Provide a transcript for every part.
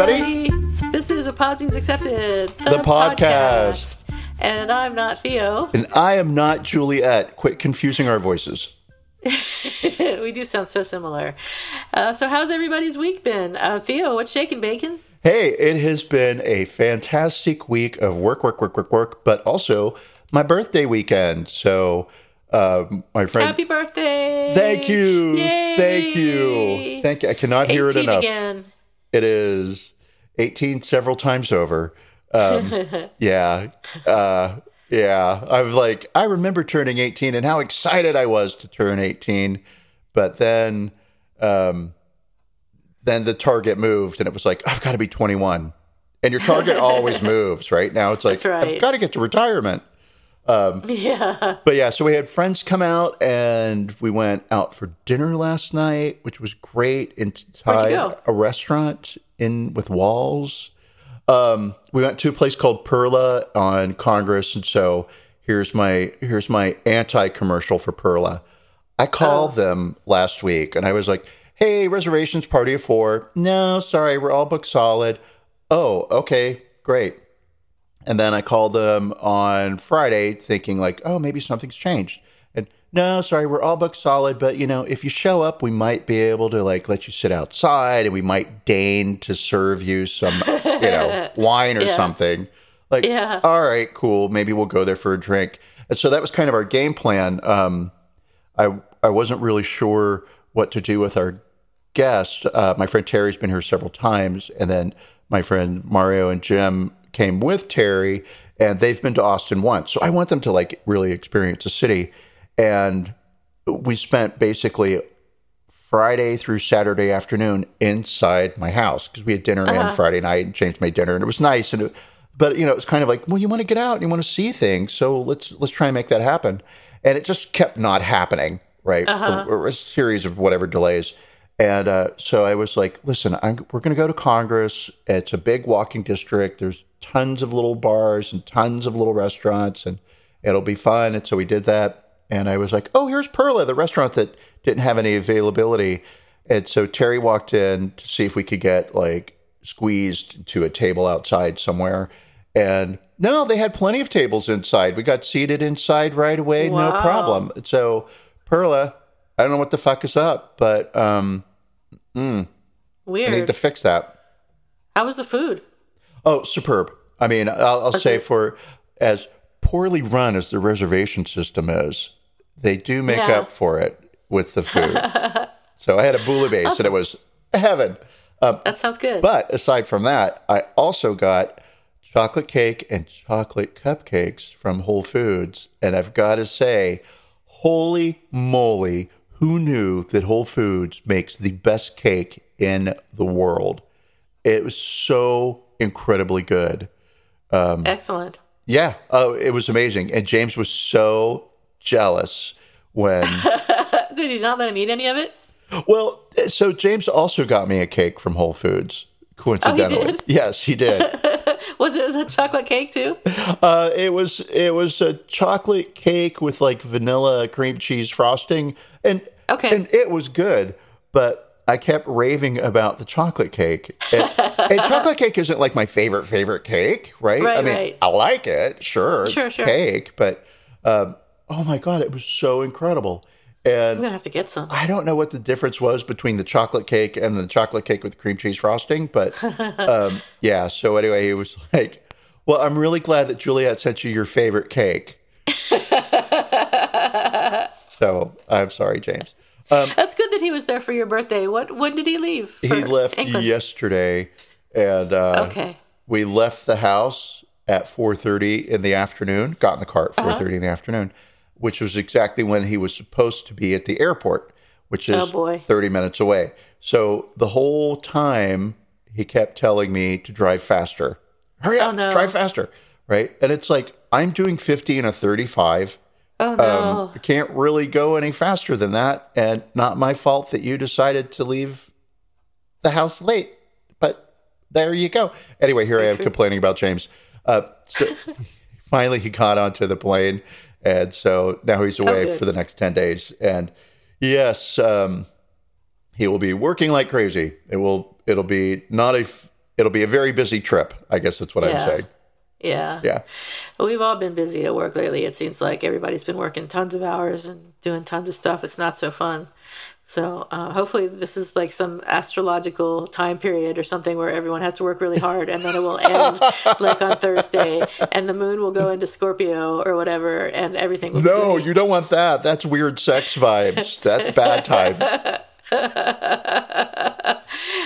Everybody. This is Apologies Accepted, The podcast. And I'm not Theo. And I am not Juliet. Quit confusing our voices. we do sound so similar. Uh, so, how's everybody's week been? Uh, Theo, what's shaking bacon? Hey, it has been a fantastic week of work, work, work, work, work, but also my birthday weekend. So, uh, my friend. Happy birthday! Thank you. Yay! Thank you. Thank you. I cannot hear it enough. again. It is 18 several times over. Um, yeah. Uh, yeah. I was like, I remember turning 18 and how excited I was to turn 18. But then, um, then the target moved and it was like, I've got to be 21. And your target always moves, right? Now it's like, right. I've got to get to retirement. Yeah. But yeah, so we had friends come out and we went out for dinner last night, which was great inside go? a restaurant in with walls. Um, we went to a place called Perla on Congress, and so here's my here's my anti-commercial for Perla. I called them last week and I was like, "Hey, reservations party of four. No, sorry, we're all booked solid." Oh, okay, great. And then I called them on Friday thinking like, oh, maybe something's changed. And no, sorry, we're all booked solid, but you know, if you show up, we might be able to like let you sit outside and we might deign to serve you some, you know, wine or Yeah. something. Like, Yeah. all right, cool. Maybe we'll go there for a drink. And so that was kind of our game plan. Um, I I wasn't really sure what to do with our guest. Uh, my friend Terry's been here several times, and then my friend Mario and Jim came with Terry, and they've been to Austin once. So I want them to like really experience the city. And we spent basically Friday through Saturday afternoon inside my house because we had dinner in Friday night and James made dinner and it was nice and it, but you know it was kind of like well you want to get out and you want to see things so let's let's try and make that happen. And it just kept not happening right for a series of whatever delays. And uh, so I was like listen I'm, we're going to go to Congress. It's a big walking district. There's tons of little bars and tons of little restaurants and it'll be fun and so we did that and I was like, oh, here's Perla, the restaurant that didn't have any availability. And so Terry walked in to see if we could get like squeezed to a table outside somewhere. And no, they had plenty of tables inside. We got seated inside right away, no problem. So Perla, I don't know what the fuck is up, but um, I need to fix that. How was the food? Oh, superb. I mean, I'll, I'll say for as poorly run as the reservation system is, they do make Yeah. up for it with the food. so I had a bouillabaisse and it was heaven. Um, that sounds good. But aside from that, I also got chocolate cake and chocolate cupcakes from Whole Foods. And I've got to say, holy moly, who knew that Whole Foods makes the best cake in the world? It was so incredibly good. Um, Excellent. Yeah, oh, it was amazing. And James was so jealous when. Dude, he's not him eat any of it? well, so James also got me a cake from Whole Foods. Coincidentally, did? yes, he did. Was it a chocolate cake too? uh, it was it was a chocolate cake with like vanilla cream cheese frosting, and Okay. and it was good. But I kept raving about the chocolate cake, and, and chocolate cake isn't like my favorite favorite cake, right? Right, I mean, right. I like it, sure, Sure, sure. cake, but um, oh my god, it was so incredible. And I'm gonna have to get some. I don't know what the difference was between the chocolate cake and the chocolate cake with cream cheese frosting, but um, yeah. So anyway, he was like, "Well, I'm really glad that Juliet sent you your favorite cake." so I'm sorry, James. That's good that he was there for your birthday. What? When did he leave? He left England? yesterday, and uh, Okay. we left the house at 4:30 in the afternoon. Got in the car at 4:30 in the afternoon, which was exactly when he was supposed to be at the airport, which is Oh, boy. 30 minutes away. So the whole time he kept telling me to drive faster. Hurry up, Oh, no. drive faster, right? And it's like I'm doing 50 in a 35. Oh no. Um, can't really go any faster than that, and not my fault that you decided to leave the house late. But there you go. Anyway, here I am complaining about James. Uh, so finally, he got onto the plane, and so now he's away good. for the next ten days. And yes, um, he will be working like crazy. It will. It'll be not a. f- It'll be a very busy trip. I guess that's what Yeah. I'm saying. Yeah. Yeah. We've all been busy at work lately. It seems like everybody's been working tons of hours and doing tons of stuff It's not so fun. So uh, hopefully this is like some astrological time period or something where everyone has to work really hard and then it will end like on Thursday and the moon will go into Scorpio or whatever and everything will No, you don't want that. That's weird sex vibes. That's bad times.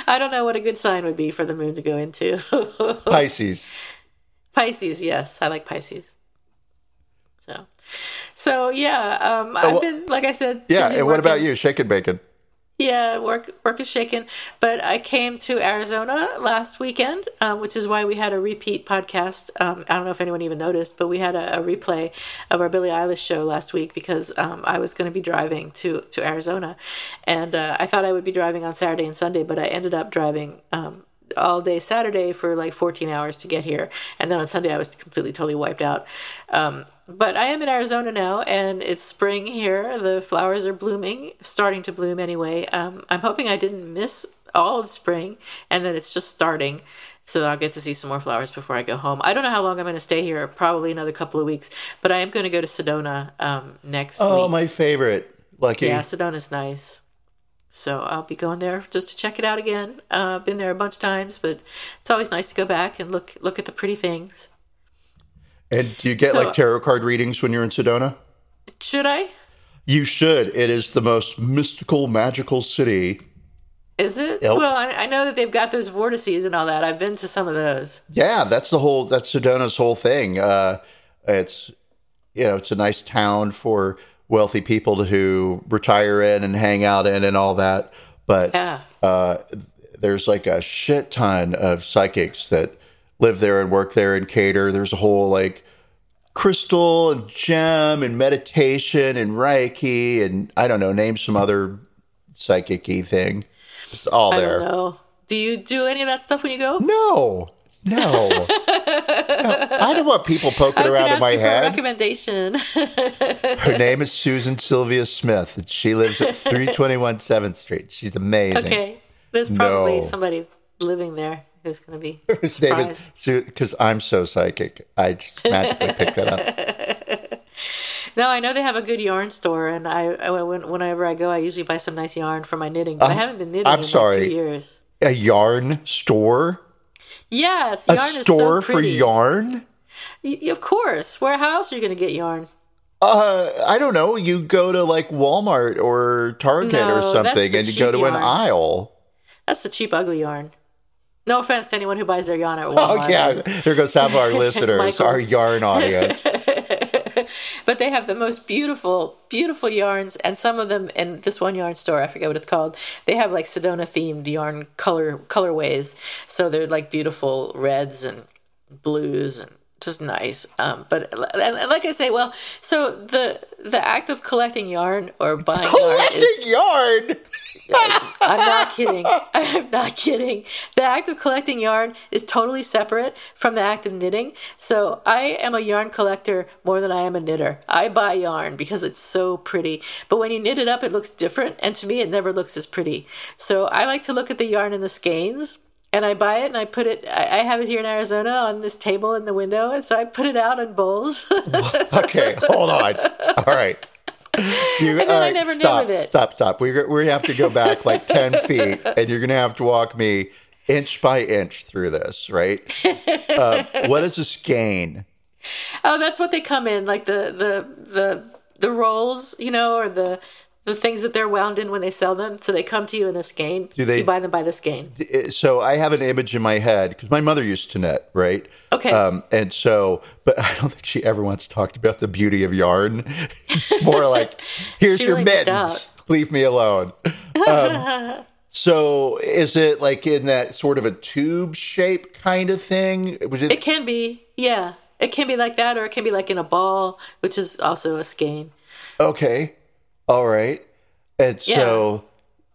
I don't know what a good sign would be for the moon to go into. Pisces. Pisces, yes, I like Pisces. So, so yeah, um, I've well- been like I said. Yeah, and what about you? Shake and bacon. Yeah, work work is shaken. But I came to Arizona last weekend, um, which is why we had a repeat podcast. Um, I don't know if anyone even noticed, but we had a, a replay of our Billie Eilish show last week because um, I was going to be driving to to Arizona, and uh, I thought I would be driving on Saturday and Sunday, but I ended up driving. All day Saturday for like 14 hours to get here. And then on Sunday, I was completely, totally wiped out. Um, but I am in Arizona now, and it's spring here. The flowers are blooming, starting to bloom anyway. Um, I'm hoping I didn't miss all of spring and that it's just starting. So I'll get to see some more flowers before I go home. I don't know how long I'm going to stay here, probably another couple of weeks. But I am going to go to Sedona um, next Oh, week. my favorite. Lucky. Yeah, Sedona's nice. So I'll be going there just to check it out again. Uh, I've been there a bunch of times, but it's always nice to go back and look look at the pretty things. And do you get So- like tarot card readings when you're in Sedona? Should I? You should. It is the most mystical, magical city. Is it? Yep. Well, I, I know that they've got those vortices and all that. I've been to some of those. Yeah, that's the whole. That's Sedona's whole thing. Uh, it's you know, it's a nice town for wealthy people to retire in and hang out in and all that. But Yeah. uh, there's like a shit ton of psychics that live there and work there and cater. There's a whole like crystal and gem and meditation and reiki and I don't know, name some other psychic thing. It's all I there. don't know. Do you do any of that stuff when you go? No. No. No. I don't want people poking around in my you for a head. recommendation. Her name is Susan Sylvia Smith, and she lives at 321 7th Street. She's amazing. okay. There's probably No. somebody living there who's going to be His name because I'm so psychic. I just magically picked that up. No, I know they have a good yarn store, and I, I when, whenever I go, I usually buy some nice yarn for my knitting. But I haven't been knitting I'm in sorry. like two years. A yarn store? Yes, A yarn is store so for yarn? Y- of course. Where else are you going to get yarn? Uh, I don't know. You go to like Walmart or Target No, or something, and you go to an aisle. That's the cheap, ugly yarn. No offense to anyone who buys their yarn at Walmart. Oh yeah, there goes half our listeners, our yarn audience. but they have the most beautiful, beautiful yarns, and some of them in this one yarn store, I forget what it's called. They have like Sedona themed yarn color colorways, so they're like beautiful reds and blues and just nice. Um, but and, and like I say, well, so the the act of collecting yarn or buying yarn is Collecting yarn. I'm not kidding. I'm not kidding. The act of collecting yarn is totally separate from the act of knitting. So I am a yarn collector more than I am a knitter. I buy yarn because it's so pretty. But when you knit it up, it looks different. And to me, it never looks as pretty. So I like to look at the yarn in the skeins. And I buy it and I put it, I I have it here in Arizona on this table in the window. And so I put it out in bowls. Okay, hold on. All right. You, then all I never stop, with it. Stop, stop. We we have to go back like ten feet, and you're gonna have to walk me inch by inch through this, right? Uh, what is a skein? Oh, that's what they come in, like the the the the rolls, you know, or the the things that they're wound in when they sell them. So they come to you in a skein. Do they- You buy them by the skein. so I have an image in my head because my mother used to knit, right? Okay. Um, and so, but I don't think she ever once talked about the beauty of yarn. More like, here's your really mittens. Leave me alone. Um, so is it like in that sort of a tube shape kind of thing? It, It can be, yeah. It can be like that, or it can be like in a ball, which is also a skein. okay. All right. And so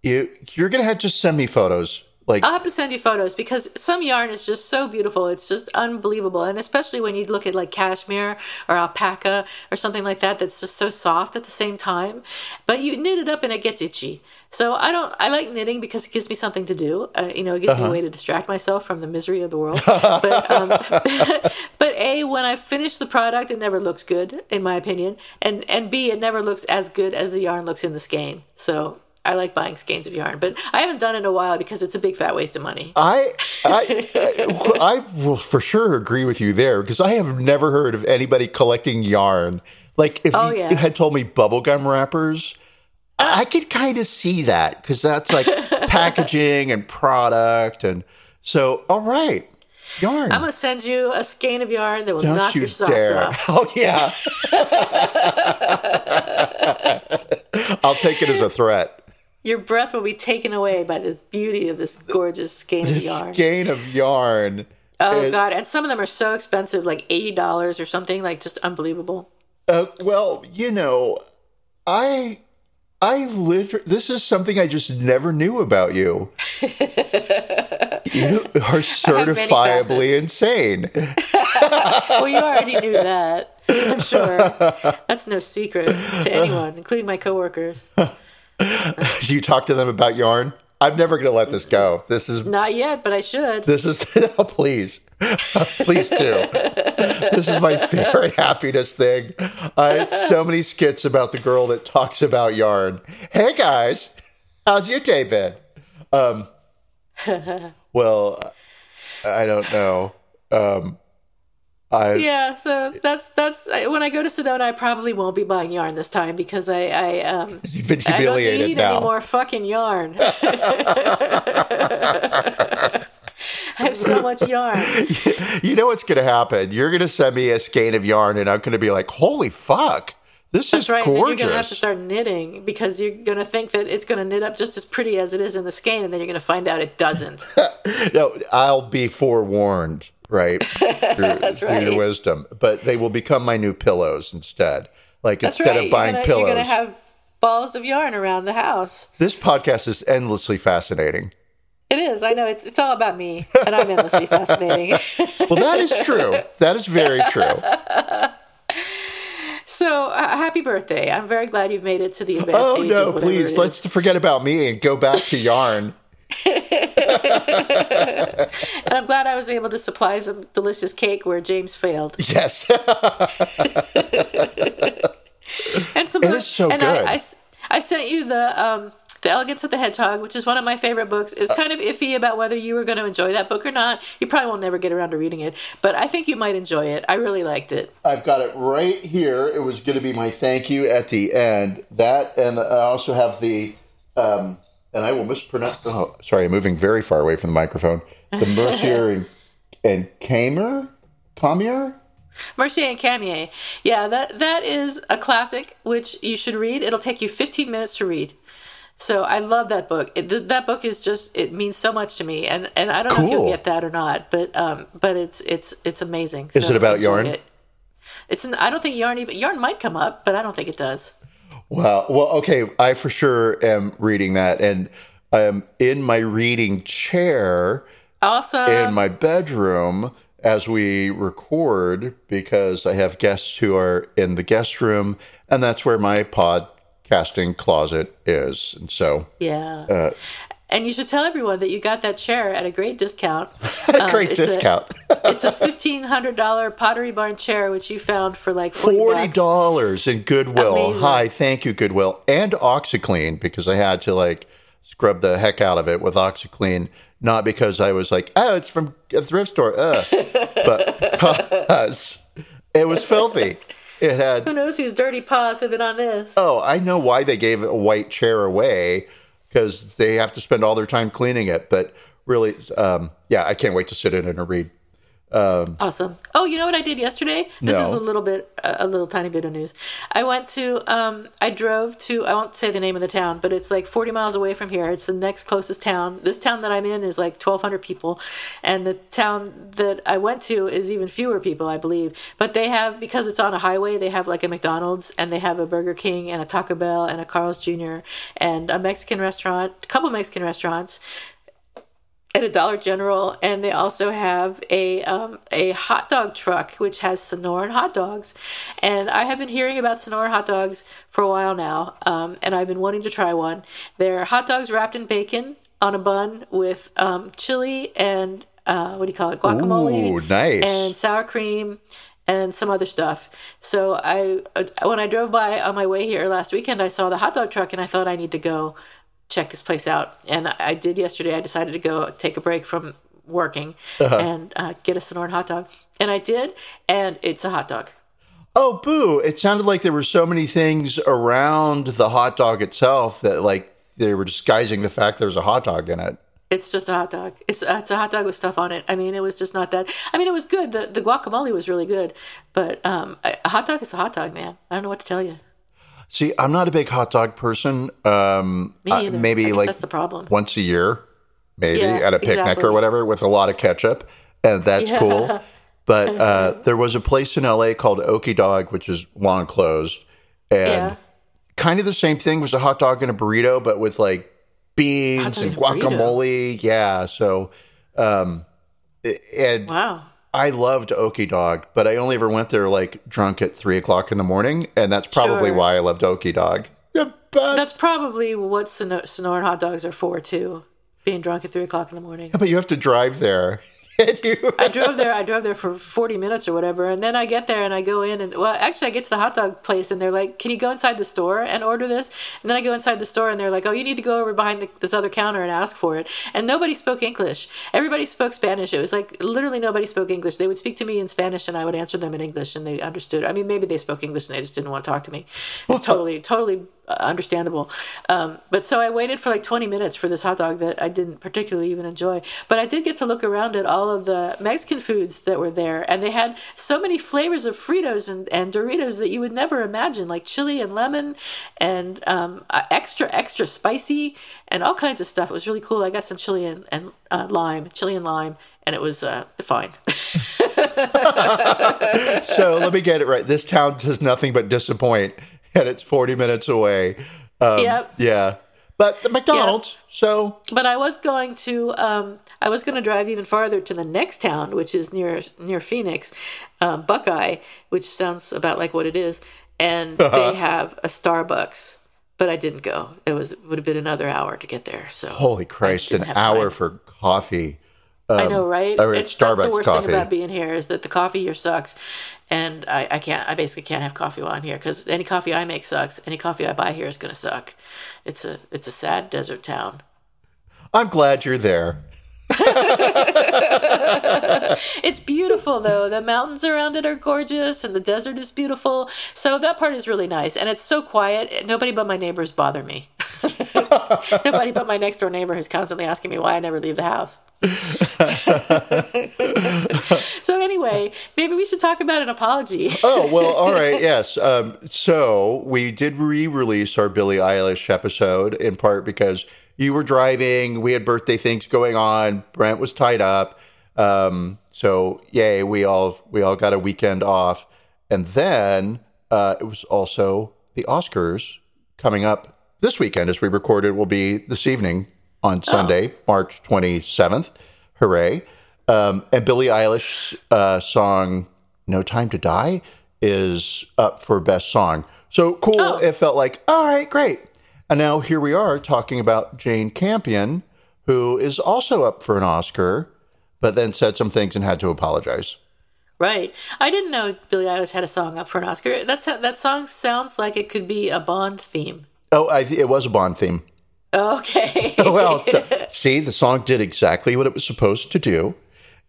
you you're gonna have to send me photos. Like I'll have to send you photos because some yarn is just so beautiful. It's just unbelievable. And especially when you look at like cashmere or alpaca or something like that, that's just so soft at the same time. But you knit it up and it gets itchy. So I don't, I like knitting because it gives me something to do. Uh, you know, it gives me a way to distract myself from the misery of the world. but, um, but A, when I finish the product, it never looks good, in my opinion. And, and B, it never looks as good as the yarn looks in the skein. So I like buying skeins of yarn, but I haven't done it in a while because it's a big fat waste of money. I, I, I will for sure agree with you there because I have never heard of anybody collecting yarn. Like if Oh, you yeah. had told me bubblegum wrappers, I could kind of see that because that's like packaging and product, and so all right, yarn. I'm gonna send you a skein of yarn that will Don't knock you your socks dare! off. Oh yeah, I'll take it as a threat. Your breath will be taken away by the beauty of this gorgeous skein of yarn. Skein of yarn. oh god! And some of them are so expensive, like eighty dollars or something, like just unbelievable. Uh, well, you know, I, I literally, this is something I just never knew about you. you are certifiably insane. Well, you already knew that. I'm sure. That's no secret to anyone, including my coworkers. Do you talk to them about yarn? I'm never going to let this go. This is, Not yet, but I should. this is, oh, please. please do. This is my favorite happiness thing. I had so many skits about the girl that talks about yarn. Hey guys, how's your day been? Um, well, I don't know. Um, I Yeah, so that's that's when I go to Sedona, I probably won't be buying yarn this time because I I um you've been I don't need now. any more fucking yarn. I have so much yarn. You know what's going to happen? You're going to send me a skein of yarn, and I'm going to be like, "Holy fuck, this That's is right. And then gorgeous!" you're gonna have to start knitting because you're gonna think that it's gonna knit up just as pretty as it is in the skein, and then you're gonna find out it doesn't. no, I'll be forewarned, right? Through, That's through your wisdom, but they will become my new pillows instead. Like That's instead right. of buying you're, gonna, pillows, you're gonna have balls of yarn around the house. this podcast is endlessly fascinating. It is. I know. It's it's all about me, and I'm endlessly fascinating. Well, that is true. that is very true. so uh, happy birthday! I'm very glad you've made it to the advanced Oh no, please let's forget about me and go back to yarn. And I'm glad I was able to supply some delicious cake where James failed. Yes. And some It is so and good. I, I I sent you the um the Elegance of the Hedgehog, which is one of my favorite books. It was kind of iffy about whether you were going to enjoy that book or not. You probably won't never get around to reading it, but I think you might enjoy it. I really liked it. I've got it right here. It was going to be my thank you at the end. That, and I also have the, um, and I will mispronounce. Oh, sorry, I'm moving very far away from the microphone. The Mercier and and Kamier. Mercier and Camier. Yeah, that that is a classic which you should read. It'll take you 15 minutes to read. So I love that book. It, th- that book is just it means so much to me, and and I don't know if you'll get that or not, but um, but it's it's it's amazing. Is So it about yarn? It. It's an, I don't think yarn even yarn might come up, but I don't think it does. Wow. Well, okay. I for sure am reading that, and I am in my reading chair Awesome. in my bedroom as we record because I have guests who are in the guest room, and that's where my podcasting closet is. And so, yeah. uh, and you should tell everyone that you got that chair at a great discount. a great Um, it's a- discount. it's a fifteen hundred dollar Pottery Barn chair, which you found for like forty dollars in Goodwill. Amazing. Hi, thank you, Goodwill, and OxiClean because I had to like scrub the heck out of it with OxiClean. Not because I was like, oh, it's from a thrift store, uh, but because it was filthy. It had. Who knows whose dirty paws have been on this? Oh, I know why they gave a white chair away because they have to spend all their time cleaning it. But really, um, yeah, I can't wait to sit in and read. Awesome. Oh, you know what I did yesterday? This No. is a little bit, a little tiny bit of news. I went to, um, I drove to, I won't say the name of the town, but it's like 40 miles away from here. It's the next closest town. This town that I'm in is like 1,200 people. And the town that I went to is even fewer people, I believe. But they have, because it's on a highway, they have like a McDonald's and they have a Burger King and a Taco Bell and a Carl's Jr. and a Mexican restaurant, a couple Mexican restaurants at a Dollar General, and they also have a um, a hot dog truck which has Sonoran hot dogs. And I have been hearing about Sonoran hot dogs for a while now, um, and I've been wanting to try one. They're hot dogs wrapped in bacon on a bun with um, chili and uh, what do you call it, guacamole, Ooh, nice. and sour cream. And some other stuff. So I, uh, when I drove by on my way here last weekend, I saw the hot dog truck, and I thought I need to go check this place out. And I did yesterday. I decided to go take a break from working and uh, get a Sonoran hot dog. And I did, and it's a hot dog. Oh, boo! It sounded like there were so many things around the hot dog itself that, like, they were disguising the fact there's a hot dog in it. It's just a hot dog. It's, uh, it's a hot dog with stuff on it. I mean, it was just not that. I mean, it was good. The, the guacamole was really good. But um, a hot dog is a hot dog, man. I don't know what to tell you. See, I'm not a big hot dog person. Um, Me either. Maybe like that's the problem. once a year, maybe Yeah, at a picnic exactly. or whatever with a lot of ketchup, and that's Yeah. cool. But uh, there was a place in LA called Oki Dog, which is long closed, and Yeah. kind of the same thing was a hot dog and a burrito, but with like beans and and a burrito. guacamole. Yeah, so um, and Wow. I loved Oki Dog, but I only ever went there like drunk at three o'clock in the morning, and that's probably Sure. why I loved Oki Dog. The best. That's probably what Sono- Sonoran hot dogs are for, too. Being drunk at 3 o'clock in the morning. but you have to drive there. You- I drove there. I drove there for forty minutes or whatever, and then I get there and I go in and well, actually, I get to the hot dog place and they're like, "Can you go inside the store and order this?" And then I go inside the store and they're like, "Oh, you need to go over behind the, this other counter and ask for it." And nobody spoke English. Everybody spoke Spanish. It was like literally nobody spoke English. They would speak to me in Spanish and I would answer them in English, and they understood. I mean, maybe they spoke English and they just didn't want to talk to me. Well, totally, totally understandable. Um, but so I waited for like 20 minutes for this hot dog that I didn't particularly even enjoy. But I did get to look around at all of the Mexican foods that were there. And they had so many flavors of Fritos and, and Doritos that you would never imagine, like chili and lemon and um, uh, extra, extra spicy and all kinds of stuff. It was really cool. I got some chili and, and uh, lime, chili and lime. And it was uh, fine. so let me get it right. This town does nothing but disappoint, and it's 40 minutes away. Um, Yep. Yeah. But the McDonald's, so But I was going to, um, I was going to drive even farther to the next town, which is near near Phoenix, um, Buckeye, which sounds about like what it is, and they have a Starbucks. But I didn't go. It was would have been another hour to get there. So holy Christ, an hour time. for coffee. Um, I know, right? or it's that's the worst coffee. thing about being here is that the coffee here sucks, and I, I can't. I basically can't have coffee while I'm here because any coffee I make sucks. Any coffee I buy here is going to suck. It's a it's a sad desert town. I'm glad you're there. It's beautiful though. The mountains around it are gorgeous and the desert is beautiful. So that part is really nice. And it's so quiet. Nobody but my neighbors bother me. Nobody but my next door neighbor who's constantly asking me why I never leave the house. so anyway, maybe we should talk about an apology. Oh, well, all right, yes. Um, so we did re release our Billie Eilish episode in part because you were driving, we had birthday things going on, Brent was tied up. Um, so yay, we all we all got a weekend off. And then uh, it was also the Oscars coming up this weekend as we recorded will be this evening on Sunday, March 27th. Hooray. Um, and Billie Eilish's uh, song No Time to Die is up for best song. So cool. Oh. It felt like, all right, great. And now here we are talking about Jane Campion, who is also up for an Oscar, but then said some things and had to apologize. Right. I didn't know Billie Eilish had a song up for an Oscar. That's that song sounds like it could be a Bond theme. Oh, I, th- it was a Bond theme. Okay. Well, so, see, the song did exactly what it was supposed to do.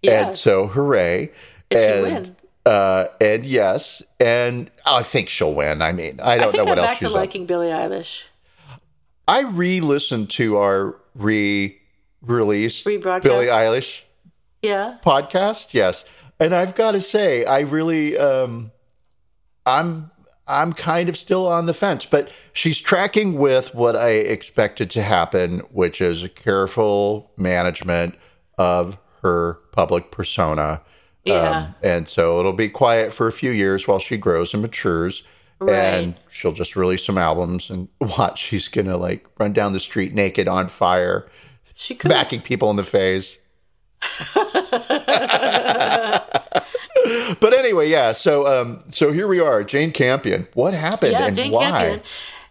And so, hooray. It should and win. Uh, and yes, and I think she'll win. I mean, I don't I know what I'm else back to liking Billie Eilish. I re-listened to our re-release? Billie Eilish Yeah. podcast. Yes, and I've got to say, I really, um, I'm, I'm kind of still on the fence, but she's tracking with what I expected to happen, which is a careful management of her public persona. Yeah. Um, and so it'll be quiet for a few years while she grows and matures. Right. And she'll just release some albums and watch. She's going to like run down the street naked on fire, She could. backing people in the face. but anyway, yeah. So, um, so here we are, Jane Campion. What happened Yeah, and Jane why? Campion.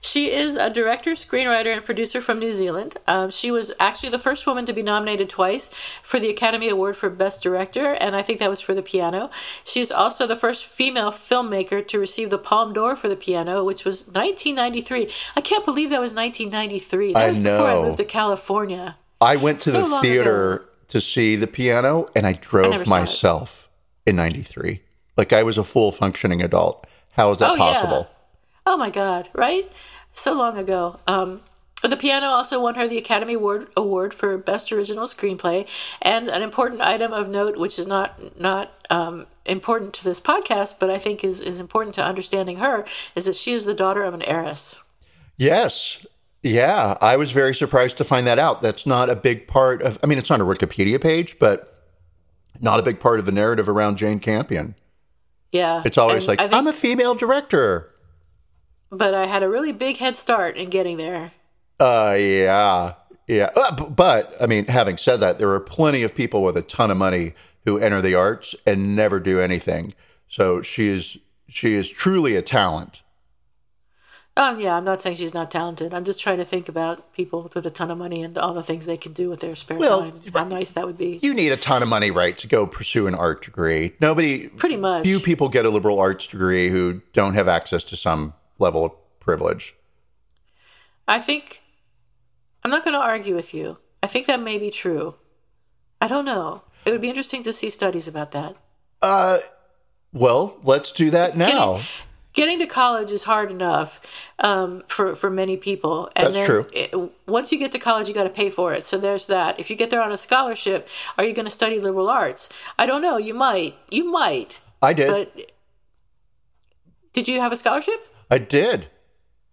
She is a director, screenwriter, and producer from New Zealand. Um, she was actually the first woman to be nominated twice for the Academy Award for Best Director, and I think that was for the piano. She's also the first female filmmaker to receive the Palme d'Or for the piano, which was 1993. I can't believe that was 1993. That I was before I moved to California. I went to So the theater ago. to see the piano, and I drove it. myself in '93. Like I was a full functioning adult. How is that Oh, possible? Yeah. Oh my God! Right? So long ago. Um, the piano also won her the Academy Award Award for Best Original Screenplay, and an important item of note, which is not not um, important to this podcast, but I think is is important to understanding her, is that she is the daughter of an heiress. Yes. Yeah, I was very surprised to find that out. That's not a big part of. I mean, it's not a Wikipedia page, but not a big part of the narrative around Jane Campion. Yeah, It's always like think- I'm a female director. but I had a really big head start in getting there. Uh, yeah, yeah. Uh, but I mean, having said that, there are plenty of people with a ton of money who enter the arts and never do anything. So she is she is truly a talent. Oh yeah, I'm not saying she's not talented. I'm just trying to think about people with a ton of money and all the things they can do with their spare Well, time. How nice that would be. You need a ton of money, right, to go pursue an art degree. Nobody, Pretty much. few people get a liberal arts degree who don't have access to some level of privilege. I think I'm not going to argue with you. I think that may be true. I don't know. It would be interesting to see studies about that. Uh, well, let's do that now. Getting, to college is hard enough um, for for many people, and That's true. It, once you get to college, you got to pay for it. So there's that. If you get there on a scholarship, are you going to study liberal arts? I don't know. You might. You might. I did. But did you have a scholarship? I did.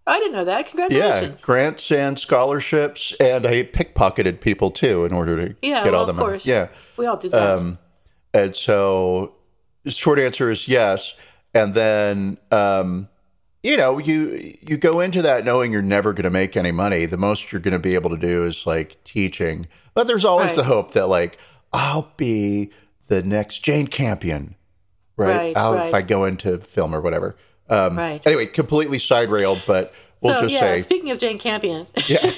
I didn't know that. Congratulations. Yeah, grants and scholarships, and I pickpocketed people too in order to Yeah, get well, all the of money. course. Yeah, We all did that. Um, and so, short answer is yes. And then, um, you know, you you go into that knowing you're never going to make any money. The most you're going to be able to do is like teaching. But there's always Right. the hope that like I'll be the next Jane Campion, right? Right, I'll, right. If I go into film or whatever. Um, Right. Anyway, completely side railed, but we'll so yeah, say speaking of Jane Campion, yeah.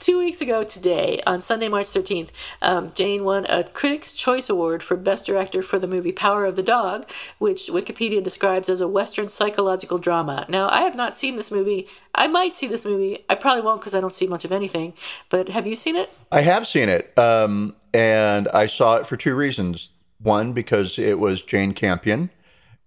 two weeks ago today, on Sunday, March 13th, um, Jane won a Critics' Choice Award for Best Director for the movie Power of the Dog, which Wikipedia describes as a Western psychological drama. Now, I have not seen this movie. I might see this movie. I probably won't because I don't see much of anything. But have you seen it? I have seen it, um, and I saw it for two reasons. One, because it was Jane Campion,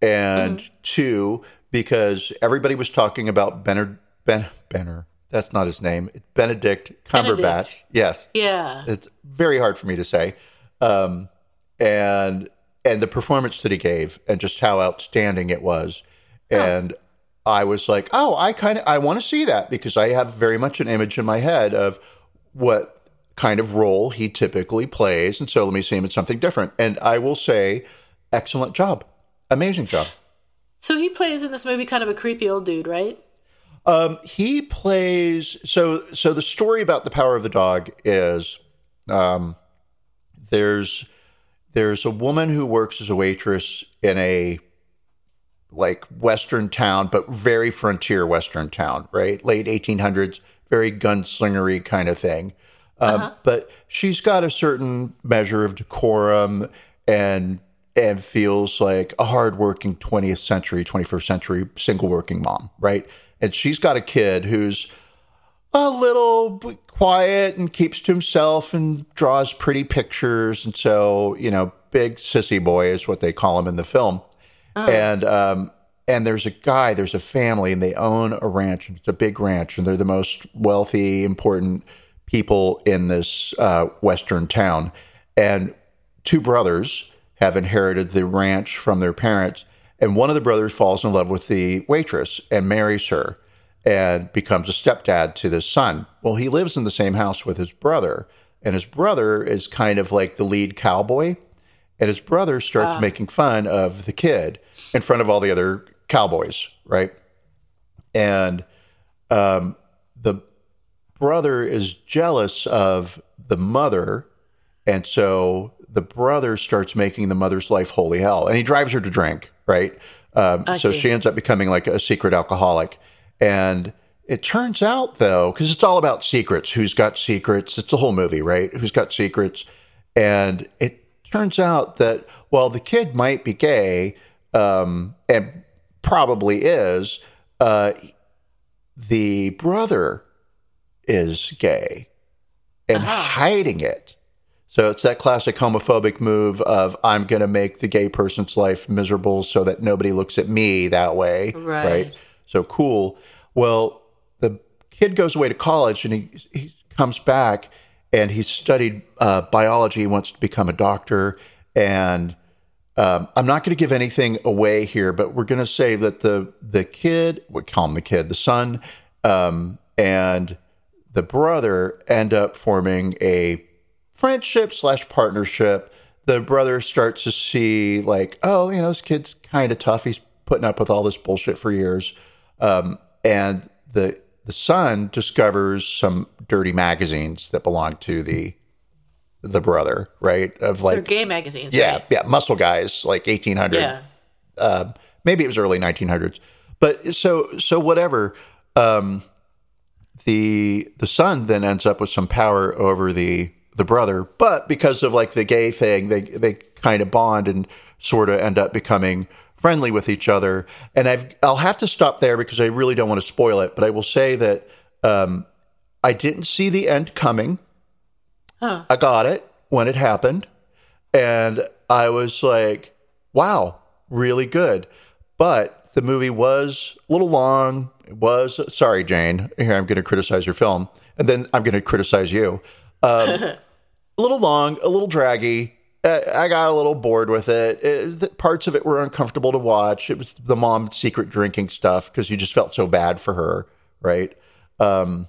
and Mm-hmm. two, because everybody was talking about Benner, ben, Benner. That's not his name. It's Benedict Cumberbatch. Benedict. Yes, Yeah. it's very hard for me to say, um, and and the performance that he gave, and just how outstanding it was, and I was like, oh, I kind of I want to see that because I have very much an image in my head of what kind of role he typically plays, and so let me see him in something different. And I will say, excellent job, amazing job. So he plays in this movie kind of a creepy old dude, right? Um, he plays so so. The story about the power of the dog is, um, there's there's a woman who works as a waitress in a like western town, but very frontier western town, right? Late 1800s, very gunslingery kind of thing. Um, But she's got a certain measure of decorum and and feels like a hardworking 20th century, 21st century single working mom, right? And she's got a kid who's a little quiet and keeps to himself and draws pretty pictures. And so, you know, big sissy boy is what they call him in the film. Oh. And, um, and there's a guy, there's a family, and they own a ranch. It's a big ranch, and they're the most wealthy, important people in this uh, western town. And two brothers have inherited the ranch from their parents, and one of the brothers falls in love with the waitress and marries her and becomes a stepdad to the son. Well, he lives in the same house with his brother, and his brother is kind of like the lead cowboy. And his brother starts uh. making fun of the kid in front of all the other cowboys, right? And um, the brother is jealous of the mother. And so the brother starts making the mother's life holy hell. And he drives her to drink, right? Um, so see. she ends up becoming like a secret alcoholic. And it turns out, though, because it's all about secrets who's got secrets? It's the whole movie, right? Who's got secrets? And it turns out that while the kid might be gay, um, and probably is, uh, the brother is gay and uh-huh. hiding it. So it's that classic homophobic move of I'm going to make the gay person's life miserable so that nobody looks at me that way. Right. right? So cool. Well, the kid goes away to college and he, he comes back and he's studied uh, biology. He wants to become a doctor. And um, I'm not going to give anything away here, but we're going to say that the the kid, we call him the kid, the son, um, and the brother end up forming a friendship slash partnership. The brother starts to see like, oh, you know, this kid's kind of tough. He's putting up with all this bullshit for years. Um, and the the son discovers some dirty magazines that belong to the the brother, right? Of like They're gay magazines. Yeah, right? yeah, muscle guys, like eighteen hundred. Yeah. Uh, maybe it was early nineteen hundreds, but so so whatever. Um, the the son then ends up with some power over the the brother, but because of like the gay thing, they they kind of bond and sort of end up becoming friendly with each other. And I've I'll have to stop there because I really don't want to spoil it. But I will say that um, I didn't see the end coming. Huh. I got it when it happened, and I was like, "Wow, really good." But the movie was a little long. It was sorry, Jane. Here I'm going to criticize your film, and then I'm going to criticize you. Um, a little long, a little draggy. I got a little bored with it. it. Parts of it were uncomfortable to watch. It was the mom secret drinking stuff because you just felt so bad for her, right? Um,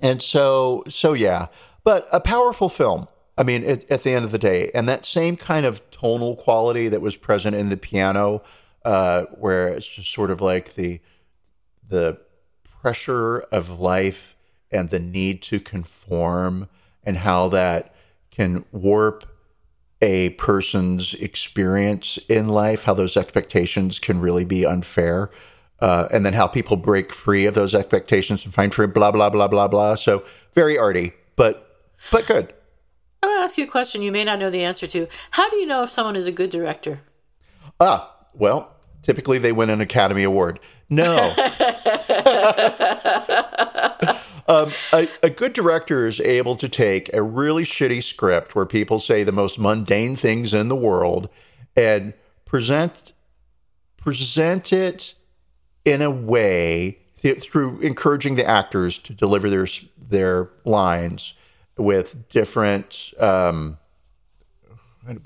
and so, so yeah, but a powerful film. I mean, at, at, the end of the day, and that same kind of tonal quality that was present in the piano, uh, where it's just sort of like the the pressure of life and the need to conform, and how that can warp a person's experience in life, how those expectations can really be unfair, uh, and then how people break free of those expectations and find free, blah blah blah blah blah. So very arty, but but good. I'm gonna ask you a question you may not know the answer to. How do you know if someone is a good director? Ah, well, typically they win an Academy Award. No. Um, a, a, good director is able to take a really shitty script where people say the most mundane things in the world and present present it in a way th- through encouraging the actors to deliver their their lines with different um,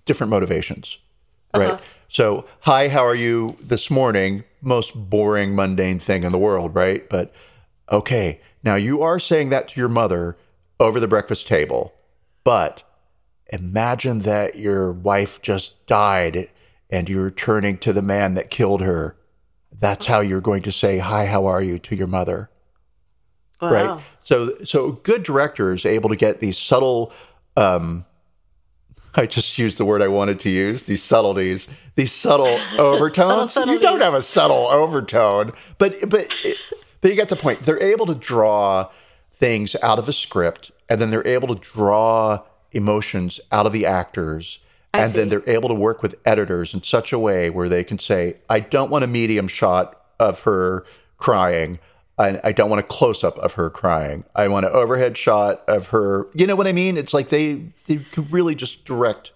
different motivations, right? Uh-huh. So, hi, how are you this morning? Most boring, mundane thing in the world, right? But okay, now, you are saying that to your mother over the breakfast table, but imagine that your wife just died and you're turning to the man that killed her. That's how you're going to say, Hi, how are you to your mother. Wow. Right. So, so good director is able to get these subtle, um, I just used the word I wanted to use. These subtleties, these subtle overtones. subtle you don't have a subtle overtone, but but but you get the point. They're able to draw things out of a script, and then they're able to draw emotions out of the actors. I and see. then they're able to work with editors in such a way where they can say, I don't want a medium shot of her crying. I, I don't want a close up of her crying. I want an overhead shot of her. You know what I mean? It's like they they could really just direct.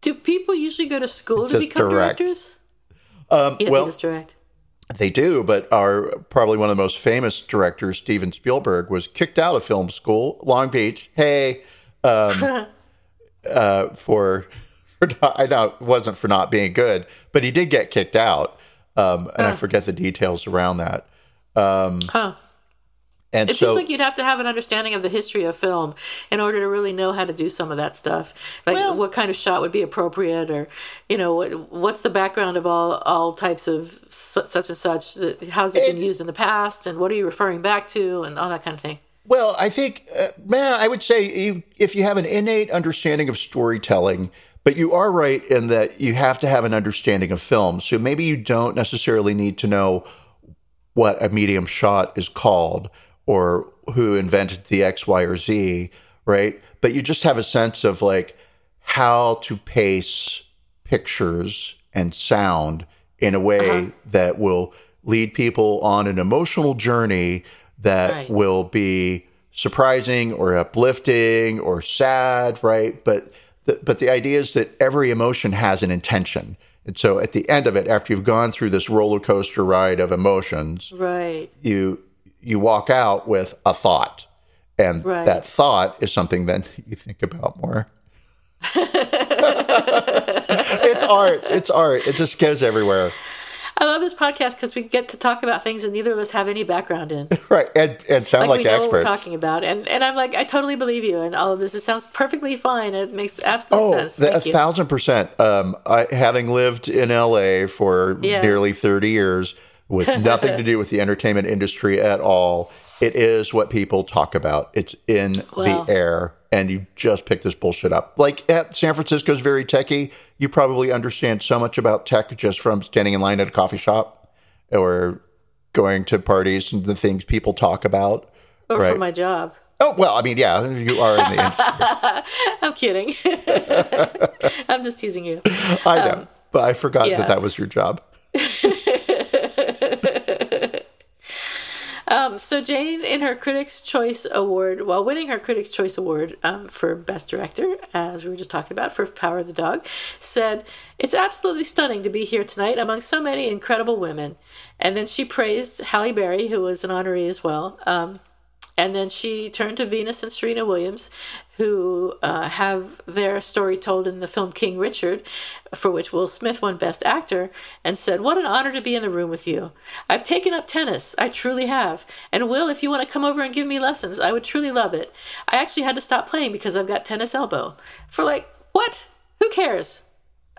Do people usually go to school to become direct. directors? Um, Yeah, well, they just direct. They do, but our probably one of the most famous directors, Steven Spielberg, was kicked out of film school, Long Beach. Hey, um, uh, for for not, I know it wasn't for not being good, but he did get kicked out, um, and I forget the details around that. huh. And It so, seems like you'd have to have an understanding of the history of film in order to really know how to do some of that stuff. Like Well- what kind of shot would be appropriate, or you know, what, what's the background of all all types of su- such and such. How's it been used in the past, and what are you referring back to, and all that kind of thing. Well, I think, uh, man, I would say you, if you have an innate understanding of storytelling, but you are right in that you have to have an understanding of film. So maybe you don't necessarily need to know what a medium shot is called or who invented the X, Y, or Z, right? But you just have a sense of like how to pace pictures and sound in a way uh-huh. that will lead people on an emotional journey that Right. will be surprising or uplifting or sad, right? But the, but the idea is that every emotion has an intention. And so at the end of it, after you've gone through this roller coaster ride of emotions, Right. you you walk out with a thought. And Right. that thought is something that you think about more. it's art. It's art. It just goes everywhere. I love this podcast because we get to talk about things that neither of us have any background in. Right. And, and sound Like, like, we know what we're experts. talking about, and and I'm like, I totally believe you, and all of this. It sounds perfectly fine. It makes absolute Oh, sense. the- a you. thousand percent. Um, I, having lived in LA for Yeah. nearly 30 years with nothing to do with the entertainment industry at all, it is what people talk about. It's in Wow. the air, and you just pick this bullshit up. Like at San Francisco's very techy. You probably understand so much about tech just from standing in line at a coffee shop or going to parties and the things people talk about. or right. for my job. Oh well, I mean, yeah, you are in the. I'm kidding. I'm just teasing you. I know, um, but I forgot yeah. that that was your job. Um, so Jane, in her Critics' Choice Award, while winning her Critics' Choice Award um, for Best Director, as we were just talking about for Power of the Dog, said, "It's absolutely stunning to be here tonight among so many incredible women." And then she praised Halle Berry, who was an honoree as well. Um, and then she turned to Venus and Serena Williams, who uh, have their story told in the film King Richard, for which Will Smith won Best Actor, and said, What an honor to be in the room with you. I've taken up tennis. I truly have. And Will, if you want to come over and give me lessons, I would truly love it. I actually had to stop playing because I've got tennis elbow. For like, what? Who cares?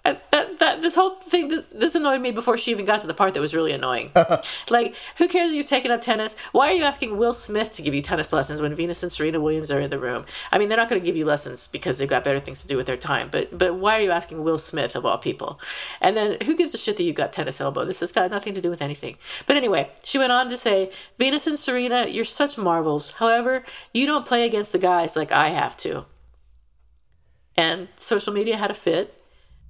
I, that, that this whole thing th- this annoyed me before she even got to the part that was really annoying. like, who cares if you've taken up tennis? Why are you asking Will Smith to give you tennis lessons when Venus and Serena Williams are in the room? I mean, they're not going to give you lessons because they've got better things to do with their time. But but why are you asking Will Smith of all people? And then who gives a shit that you've got tennis elbow? This has got nothing to do with anything. But anyway, she went on to say, Venus and Serena, you're such marvels. However, you don't play against the guys like I have to. And social media had a fit,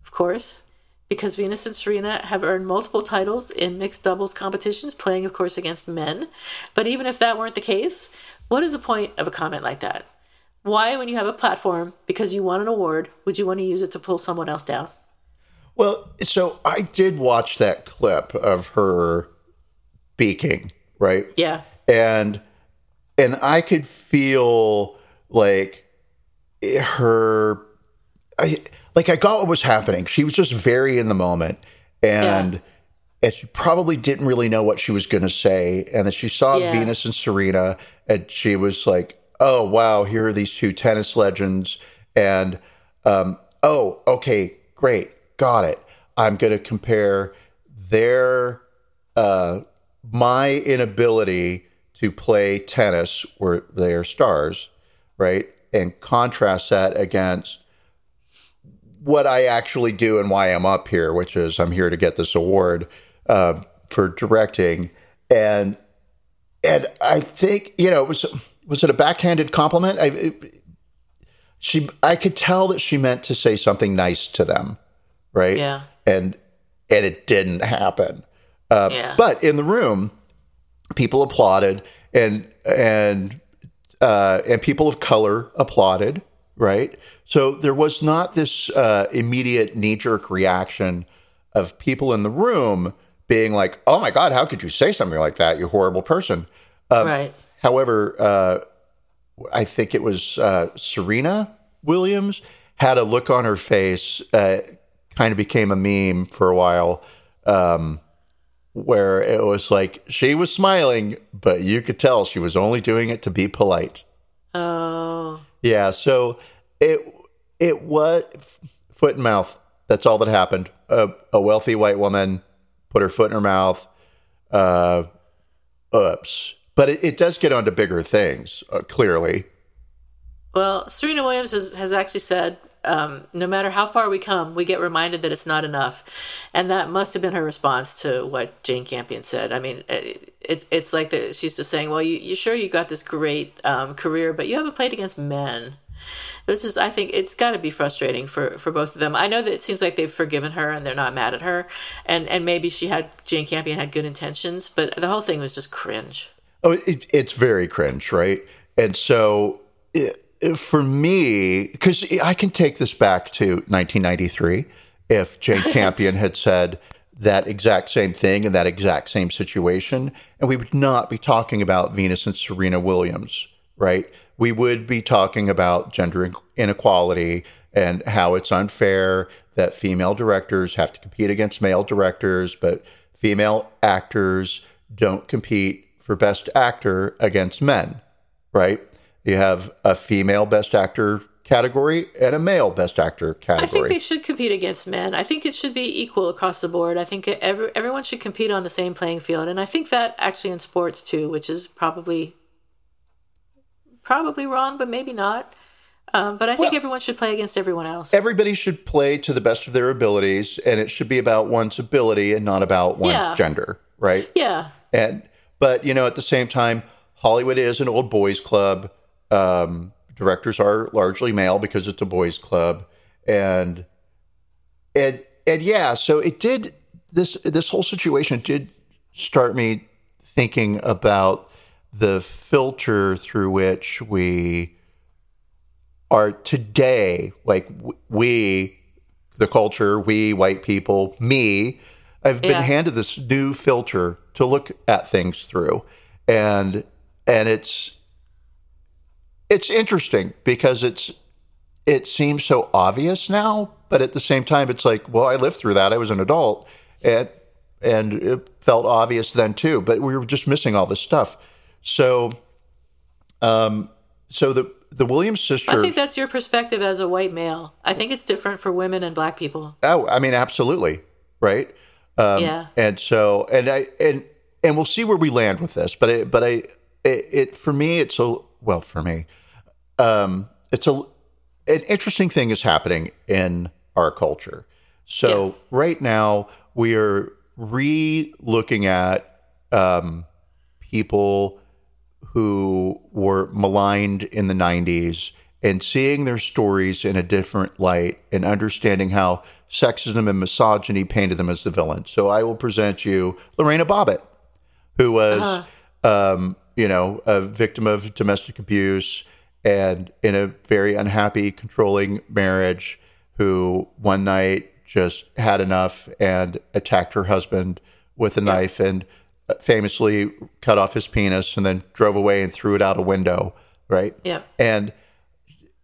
of course, because Venus and Serena have earned multiple titles in mixed doubles competitions, playing, of course, against men. But even if that weren't the case, what is the point of a comment like that? Why, when you have a platform because you won an award, would you want to use it to pull someone else down? Well, so I did watch that clip of her speaking, right? Yeah. And and I could feel like her I like I got what was happening. She was just very in the moment and Yeah. and she probably didn't really know what she was going to say and then she saw Yeah. Venus and Serena and she was like, "Oh, wow, here are these two tennis legends and um oh, okay, great. Got it. I'm going to compare their uh my inability to play tennis where they are stars, right? And contrast that against what I actually do and why I'm up here, which is I'm here to get this award uh, for directing. And and I think you know was was it a backhanded compliment? I, it, she I could tell that she meant to say something nice to them, right? Yeah. And and it didn't happen. Uh, Yeah. But in the room, people applauded, and and uh, and people of color applauded, right? So there was not this uh, immediate knee jerk reaction of people in the room being like, "Oh my God, how could you say something like that? You horrible person." Um, right. However, uh, I think it was uh, Serena Williams had a look on her face, uh, kind of became a meme for a while, um, where it was like she was smiling, but you could tell she was only doing it to be polite. Oh. Yeah, so it it was foot and mouth. That's all that happened. A, a wealthy white woman put her foot in her mouth. Uh, oops. But it, it does get onto bigger things, uh, clearly. Well, Serena Williams has, has actually said um, no matter how far we come, we get reminded that it's not enough, and that must have been her response to what Jane Campion said. I mean, it, it's it's like the, she's just saying, "Well, you you sure you got this great um, career, but you haven't played against men." It's just I think it's got to be frustrating for for both of them. I know that it seems like they've forgiven her and they're not mad at her, and and maybe she had Jane Campion had good intentions, but the whole thing was just cringe. Oh, it, it's very cringe, right? And so. It, for me, because I can take this back to 1993, if Jane Campion had said that exact same thing in that exact same situation, and we would not be talking about Venus and Serena Williams, right? We would be talking about gender inequality and how it's unfair that female directors have to compete against male directors, but female actors don't compete for best actor against men, right? You have a female best actor category and a male best actor category. I think they should compete against men. I think it should be equal across the board. I think every, everyone should compete on the same playing field, and I think that actually in sports too, which is probably probably wrong, but maybe not. Um, but I think well, everyone should play against everyone else. Everybody should play to the best of their abilities, and it should be about one's ability and not about one's yeah. gender, right? Yeah. And but you know, at the same time, Hollywood is an old boys club um, directors are largely male because it's a boys' club, and and and yeah, so it did this this whole situation did start me thinking about the filter through which we are today. Like we the culture we white people me i've been yeah. handed this new filter to look at things through. And and it's it's interesting because it's it seems so obvious now, but at the same time, it's like, well, I lived through that. I was an adult, and and it felt obvious then too. But we were just missing all this stuff. So, um, so the the Williams sister. I think that's your perspective as a white male. I think it's different for women and black people. Oh, I mean, absolutely, right? Um, yeah. And so, and I and and we'll see where we land with this. But it, but I, it, it for me, it's a well for me um, it's a an interesting thing is happening in our culture so yeah. right now we are re-looking at um, people who were maligned in the 90s and seeing their stories in a different light and understanding how sexism and misogyny painted them as the villain. So I will present you Lorena Bobbitt, who was, uh-huh. um, you know, a victim of domestic abuse and in a very unhappy, controlling marriage, who one night just had enough and attacked her husband with a yeah. knife and famously cut off his penis and then drove away and threw it out a window, right? Yeah. And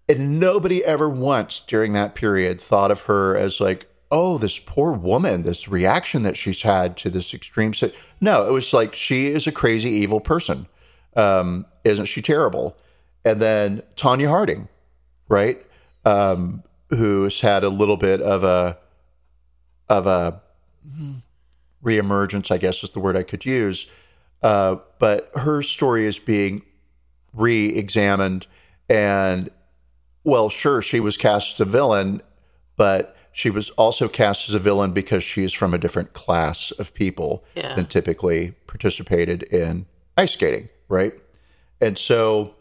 and nobody ever once during that period thought of her as like, oh, this poor woman, this reaction that she's had to this extreme. Si-. No, it was like she is a crazy, evil person. Um, isn't she terrible? And then Tonya Harding, right, um, who's had a little bit of a of a reemergence, I guess is the word I could use. Uh, but her story is being re-examined, and well, sure, she was cast as a villain, but she was also cast as a villain because she is from a different class of people yeah. than typically participated in ice skating, right? And so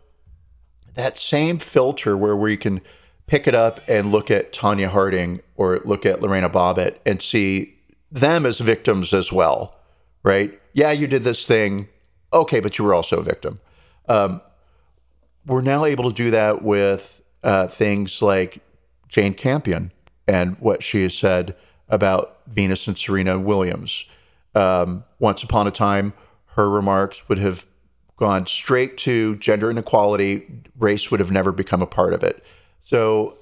that same filter where we can pick it up and look at Tonya Harding or look at Lorena Bobbitt and see them as victims as well, right? Yeah, you did this thing, okay, but you were also a victim. Um, we're now able to do that with uh, things like Jane Campion and what she has said about Venus and Serena Williams. Um, once upon a time, her remarks would have gone straight to gender inequality. Race would have never become a part of it. So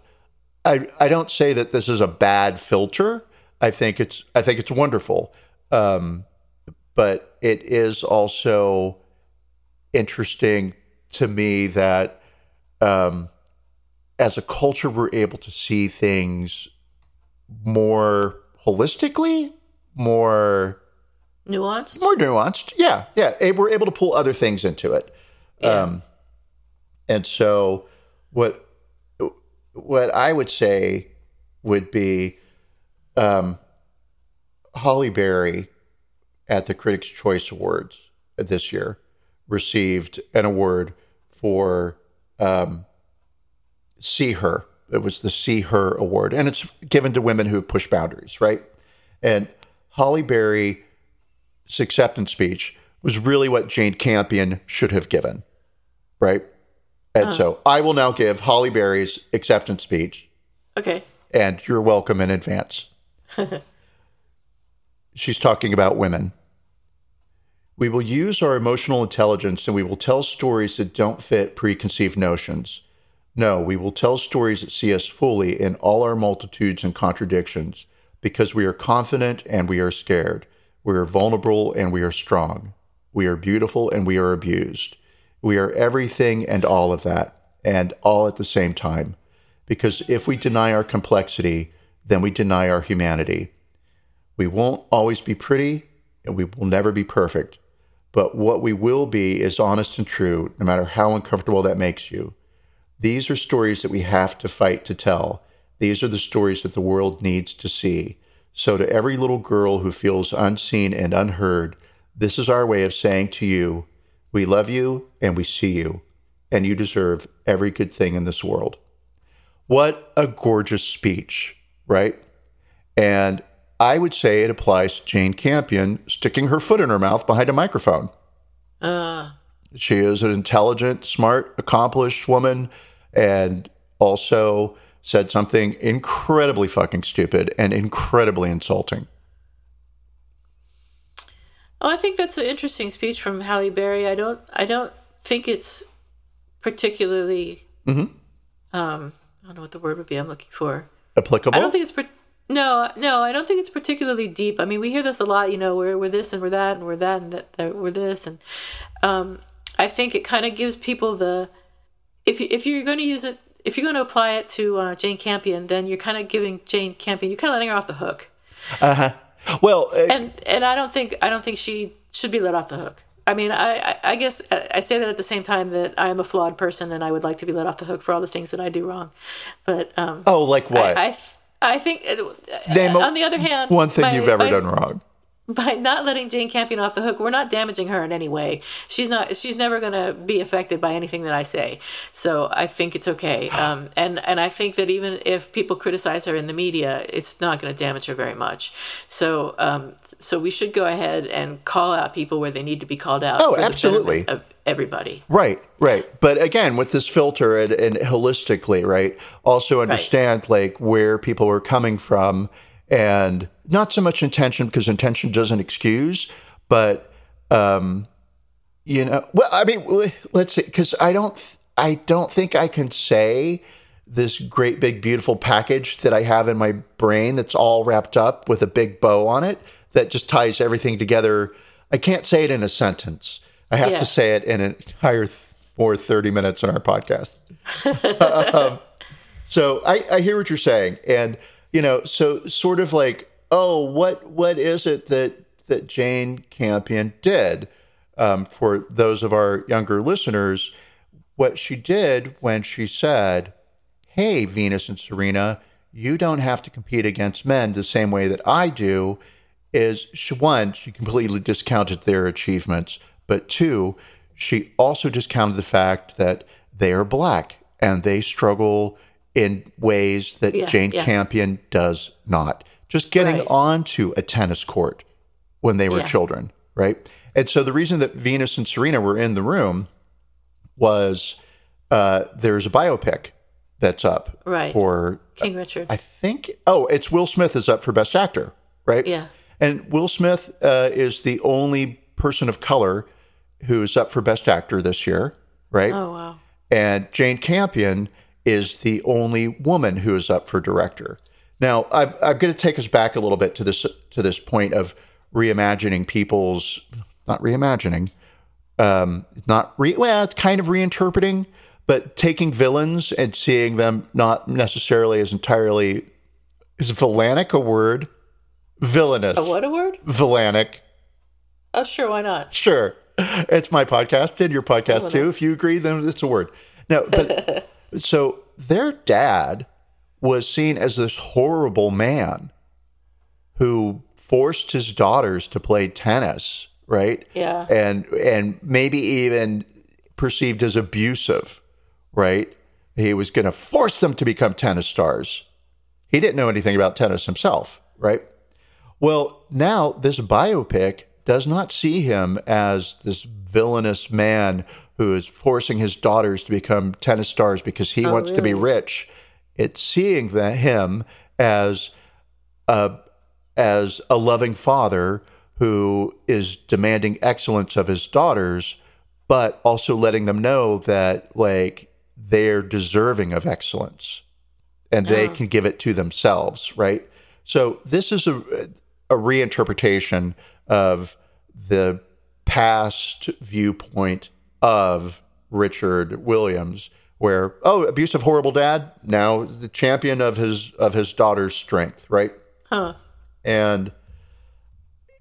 I, I don't say that this is a bad filter. I think it's I think it's wonderful, um, but it is also interesting to me that um, as a culture we're able to see things more holistically, more Nuanced. more nuanced. Yeah, yeah. We're able to pull other things into it. Yeah. Um, and so what what I would say would be um, Halle Berry at the Critics' Choice Awards this year received an award for um, See Her. It was the See Her Award, and it's given to women who push boundaries, right? And Halle Berry's acceptance speech was really what Jane Campion should have given, right? And uh. so I will now give Halle Berry's acceptance speech, Okay. and you're welcome in advance. She's talking about women. We will use our emotional intelligence and we will tell stories that don't fit preconceived notions. No, we will tell stories that see us fully in all our multitudes and contradictions because we are confident and we are scared. We are vulnerable and we are strong. We are beautiful and we are abused. We are everything and all of that, and all at the same time. Because if we deny our complexity, then we deny our humanity. We won't always be pretty, and we will never be perfect. But what we will be is honest and true, no matter how uncomfortable that makes you. These are stories that we have to fight to tell. These are the stories that the world needs to see. So, to every little girl who feels unseen and unheard, this is our way of saying to you, we love you and we see you, and you deserve every good thing in this world. What a gorgeous speech, right? And I would say it applies to Jane Campion sticking her foot in her mouth behind a microphone. Uh, She is an intelligent, smart, accomplished woman and also said something incredibly fucking stupid and incredibly insulting. oh, I think that's an interesting speech from Halle Berry. I don't. I don't think it's particularly. Mm-hmm. Um, I don't know what the word would be. I'm looking for. Applicable? I don't think it's. Per- no, no, I don't think it's particularly deep. I mean, we hear this a lot. You know, we're we're this and we're that and we're that and that, that we're this and. Um, I think it kind of gives people the. If you, if you're going to use it, if you're going to apply it to uh, Jane Campion, then you're kind of giving Jane Campion. You're kind of letting her off the hook. uh-huh. Well, uh, and and I don't think I don't think she should be let off the hook. I mean, I I, guess I I say that at the same time that I am a flawed person and I would like to be let off the hook for all the things that I do wrong. But um, oh, like what? I I, I think uh, Name on the other hand, One thing by- you've ever by- done wrong. By not letting Jane Campion off the hook, we're not damaging her in any way. She's not. She's never going to be affected by anything that I say. So I think it's okay. Um, and and I think that even if people criticize her in the media, it's not going to damage her very much. So um, so we should go ahead and call out people where they need to be called out. Oh, for absolutely. of everybody. Right, right. But again, with this filter and, and holistically, right, also understand like where people are coming from and not so much intention because intention doesn't excuse, but um, you know, well, I mean, let's see, because I don't, I don't think I can say this great big beautiful package that I have in my brain that's all wrapped up with a big bow on it that just ties everything together. I can't say it in a sentence. I have Yeah. to say it in an entire th- or 30 minutes in our podcast. um, so I, I hear what you're saying. And, you know, so sort of like, oh, what what is it that that Jane Campion did? Um, for those of our younger listeners, what she did when she said, Hey, Venus and Serena, you don't have to compete against men the same way that I do, is she, one, she completely discounted their achievements, but two, she also discounted the fact that they are black and they struggle in ways that Yeah, Jane yeah. Campion does not. Just getting Right. onto a tennis court when they were Yeah. children, right? And so the reason that Venus and Serena were in the room was uh, there's a biopic that's up Right. for King Richard. I think oh it's Will Smith is up for Best Actor, right? Yeah. And Will Smith uh, is the only person of color who is up for Best Actor this year, right? oh wow. and Jane Campion is the only woman who is up for director. Now, I'm, I'm going to take us back a little bit to this to this point of reimagining people's not reimagining, um, not re, well, it's kind of reinterpreting, but taking villains and seeing them not necessarily as entirely is villainic a word? Villainous. What a word? Villainic. Oh sure, why not? Sure. It's my podcast and your podcast too. If you agree, then it's a word. No, but so their dad was seen as this horrible man who forced his daughters to play tennis, right? Yeah. And and maybe even perceived as abusive, right? He was going to force them to become tennis stars. He didn't know anything about tennis himself, right? Well, now this biopic does not see him as this villainous man who is forcing his daughters to become tennis stars because he oh, wants to be rich. It's seeing that him as a as a loving father who is demanding excellence of his daughters, but also letting them know that like they're deserving of excellence and they oh. can give it to themselves, right? So this is a a reinterpretation of the past viewpoint of Richard Williams, where oh, abusive, horrible dad, now the champion of his of his daughter's strength, right? Huh. and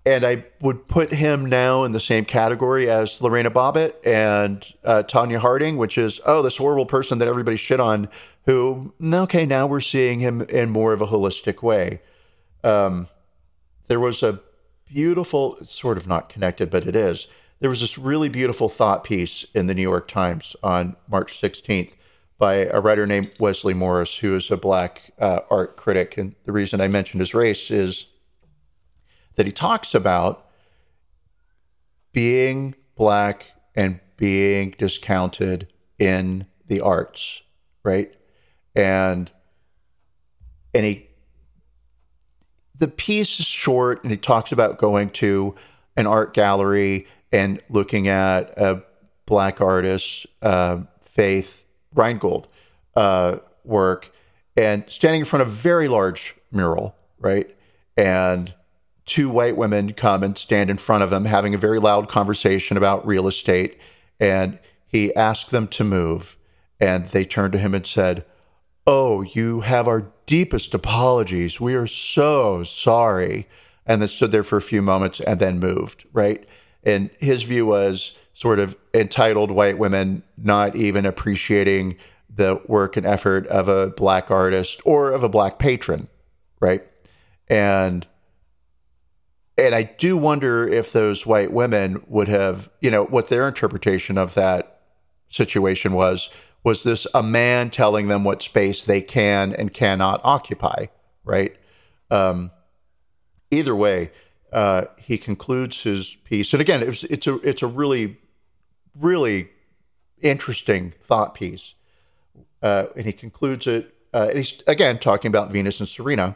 and I would put him now in the same category as Lorena Bobbitt and uh, Tonya Harding, which is oh this horrible person that everybody shit on. Who okay now we're seeing him in more of a holistic way. Um, there was a beautiful, sort of not connected, but it is. There was this really beautiful thought piece in the New York Times on March 16th by a writer named Wesley Morris, who is a black uh, art critic. And the reason I mentioned his race is that he talks about being black and being discounted in the arts, right? And and he the piece is short and he talks about going to an art gallery and looking at a black artist, uh, Faith Ringgold, uh, work and standing in front of a very large mural, right? And two white women come and stand in front of him, having a very loud conversation about real estate. And he asked them to move. And they turned to him and said, Oh, you have our deepest apologies. We are so sorry. And then stood there for a few moments and then moved, right? And his view was sort of entitled white women not even appreciating the work and effort of a black artist or of a black patron, right? And and I do wonder if those white women would have, you know, what their interpretation of that situation was. Was this a man telling them what space they can and cannot occupy, right? Um, either way, uh, he concludes his piece, and again, it's it's a it's a really, really interesting thought piece, uh, and he concludes it. Uh, and he's again talking about Venus and Serena.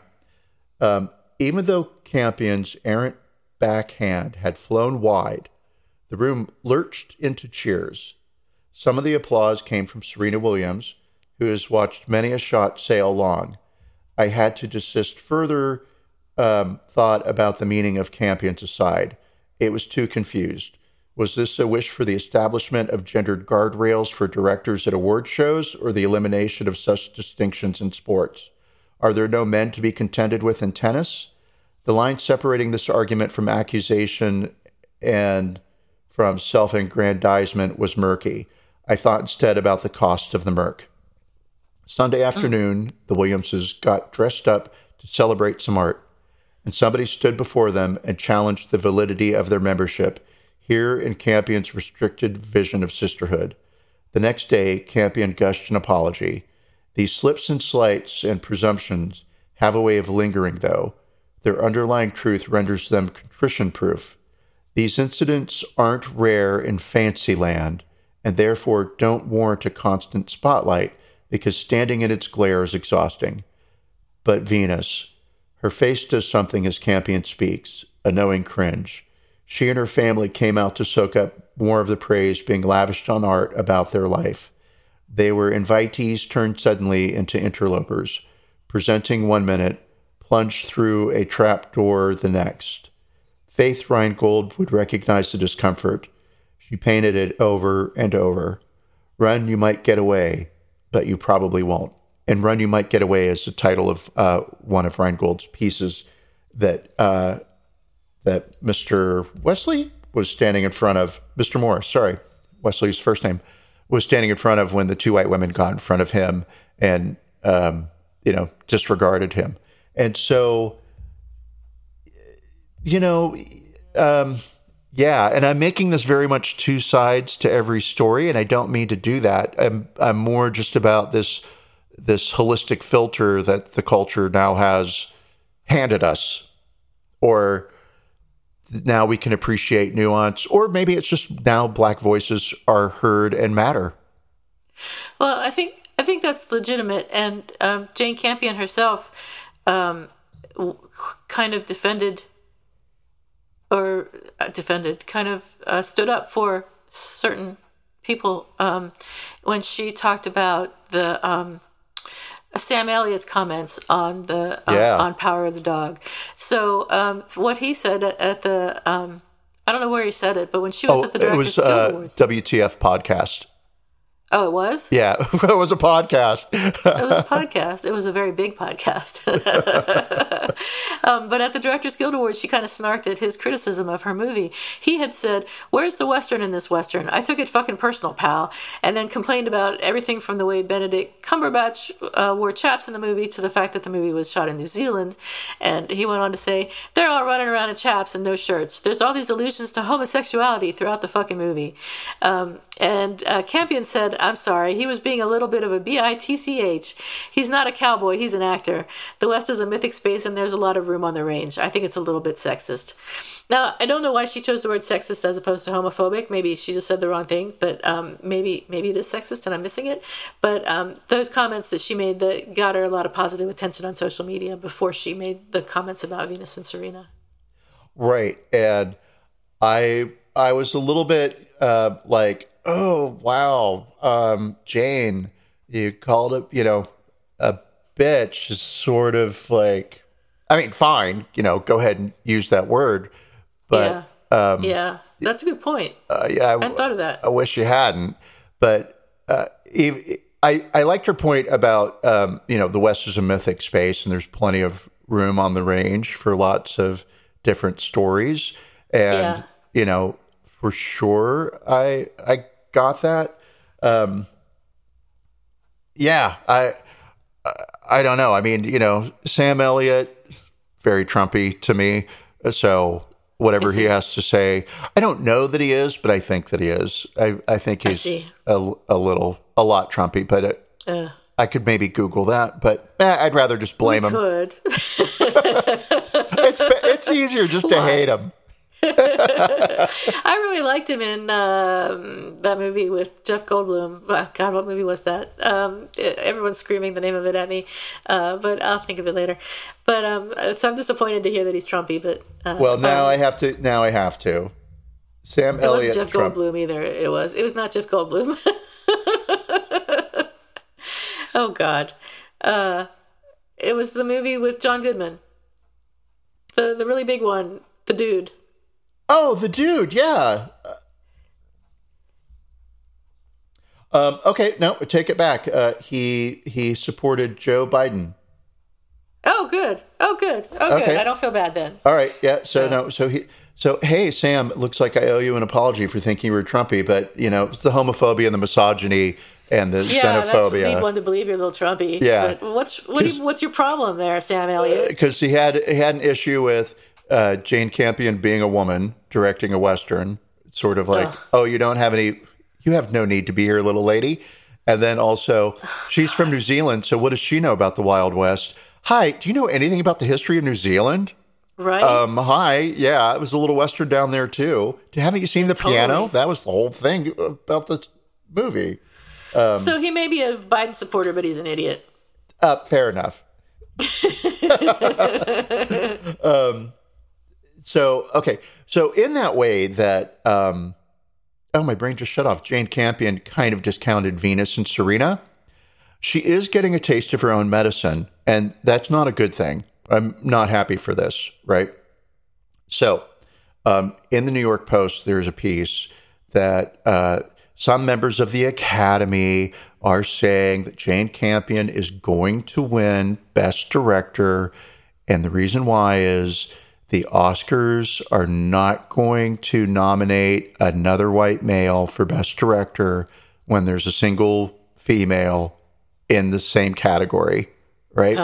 Um, even though Campion's errant backhand had flown wide, the room lurched into cheers. Some of the applause came from Serena Williams, who has watched many a shot sail long. I had to desist further um, thought about the meaning of Campion's aside. It was too confused. Was this a wish for the establishment of gendered guardrails for directors at award shows or the elimination of such distinctions in sports? Are there no men to be contended with in tennis? The line separating this argument from accusation and from self aggrandizement was murky. I thought instead about the cost of the murk. Sunday afternoon, the Williamses got dressed up to celebrate some art, and somebody stood before them and challenged the validity of their membership here in Campion's restricted vision of sisterhood. The next day, Campion gushed an apology. These slips and slights and presumptions have a way of lingering, though. Their underlying truth renders them contrition proof. These incidents aren't rare in Fantasyland and therefore don't warrant a constant spotlight because standing in its glare is exhausting. But Venus, her face does something as Campion speaks, a knowing cringe. She and her family came out to soak up more of the praise being lavished on art about their life. They were invitees turned suddenly into interlopers, presenting one minute, plunged through a trap door the next. Faith Ringgold would recognize the discomfort. She painted it over and over. Run, you might get away, but you probably won't. And Run, you might get away is the title of uh, one of Ringgold's pieces that uh, that Mr. Wesley was standing in front of. Mr. Morris, sorry, Wesley's first name was standing in front of when the two white women got in front of him and um, you know disregarded him. And so you know, um, yeah, and I'm making this very much two sides to every story, and I don't mean to do that. I'm I'm more just about this this holistic filter that the culture now has handed us, or now we can appreciate nuance, or maybe it's just now black voices are heard and matter. Well, I think I think that's legitimate, and um, Jane Campion herself um, kind of defended or uh, defended, kind of uh, stood up for certain people um, when she talked about the um, Sam Elliott's comments on the uh, yeah. on Power of the Dog. So um, what he said at, at the um, I don't know where he said it, but when she was oh, at the Directors it was, uh, WTF podcast. Oh, it was? Yeah, it was a podcast. it was a podcast. It was a very big podcast. um, but at the Directors Guild Awards, she kind of snarked at his criticism of her movie. He had said, Where's the Western in this Western? I took it fucking personal, pal. And then complained about everything from the way Benedict Cumberbatch uh, wore chaps in the movie to the fact that the movie was shot in New Zealand. And he went on to say, They're all running around in chaps and no shirts. There's all these allusions to homosexuality throughout the fucking movie. Um, and uh, Campion said, I'm sorry, he was being a little bit of a bitch. He's not a cowboy, he's an actor. The West is a mythic space and there's a lot of room on the range. I think it's a little bit sexist. Now, I don't know why she chose the word sexist as opposed to homophobic. Maybe she just said the wrong thing, but um, maybe maybe it is sexist and I'm missing it. But um, those comments that she made that got her a lot of positive attention on social media before she made the comments about Venus and Serena. Right, and I I was a little bit uh, like oh wow, um, Jane, you called it, you know, a bitch is sort of like, I mean, fine, you know, go ahead and use that word, but yeah, um, yeah, that's a good point. Uh, yeah, I, I hadn't thought of that. I wish you hadn't, but uh, I I liked your point about um, you know the West is a mythic space and there's plenty of room on the range for lots of different stories, and yeah. you know for sure I I got that. Um, yeah, I I don't know. I mean, you know, Sam Elliott, very Trumpy to me. So whatever he has to say, I don't know that he is, but I think that he is. I I think he's I a, a little a lot Trumpy, but it, uh, I could maybe Google that, but eh, I'd rather just blame him. Could. it's it's easier just to hate him. I really liked him in um, that movie with Jeff Goldblum. Oh, God, what movie was that? Um, everyone's screaming the name of it at me, uh, but I'll think of it later. But um, so I'm disappointed to hear that he's Trumpy. But uh, well, now um, I have to. Now I have to. Sam it Elliott. Wasn't Jeff Trump. Goldblum either. It was. It was not Jeff Goldblum. oh God. Uh, it was the movie with John Goodman. The the really big one. The dude. Oh, the dude, yeah. Um, okay, no, take it back. Uh, he he supported Joe Biden. Oh, good. Oh, good. Oh, okay. good. I don't feel bad then. All right. Yeah. So no. So he. So hey, Sam. It Looks like I owe you an apology for thinking you were Trumpy, but you know it's the homophobia and the misogyny and the yeah, xenophobia. Yeah, that's one to believe you're a little Trumpy. Yeah. But what's what you, what's your problem there, Sam Elliott? Because he had he had an issue with uh, Jane Campion being a woman directing a western, sort of like, Ugh. oh, you don't have any, you have no need to be here, little lady. And then also, she's from New Zealand, so what does she know about the Wild West? Hi, do you know anything about the history of New Zealand? Right. Um, hi, yeah, it was a little western down there too. Haven't you seen the Totally. piano? That was the whole thing about the movie. so he may be a Biden supporter, but he's an idiot. Uh, fair enough. um, so okay, so in that way that um, oh my brain just shut off. Jane Campion kind of discounted Venus and Serena. She is getting a taste of her own medicine, and that's not a good thing. I'm not happy for this, right? So, um, in the New York Post, there's a piece that uh, some members of the Academy are saying that Jane Campion is going to win Best Director. And the reason why is the Oscars are not going to nominate another white male for Best Director when there's a single female in the same category, right?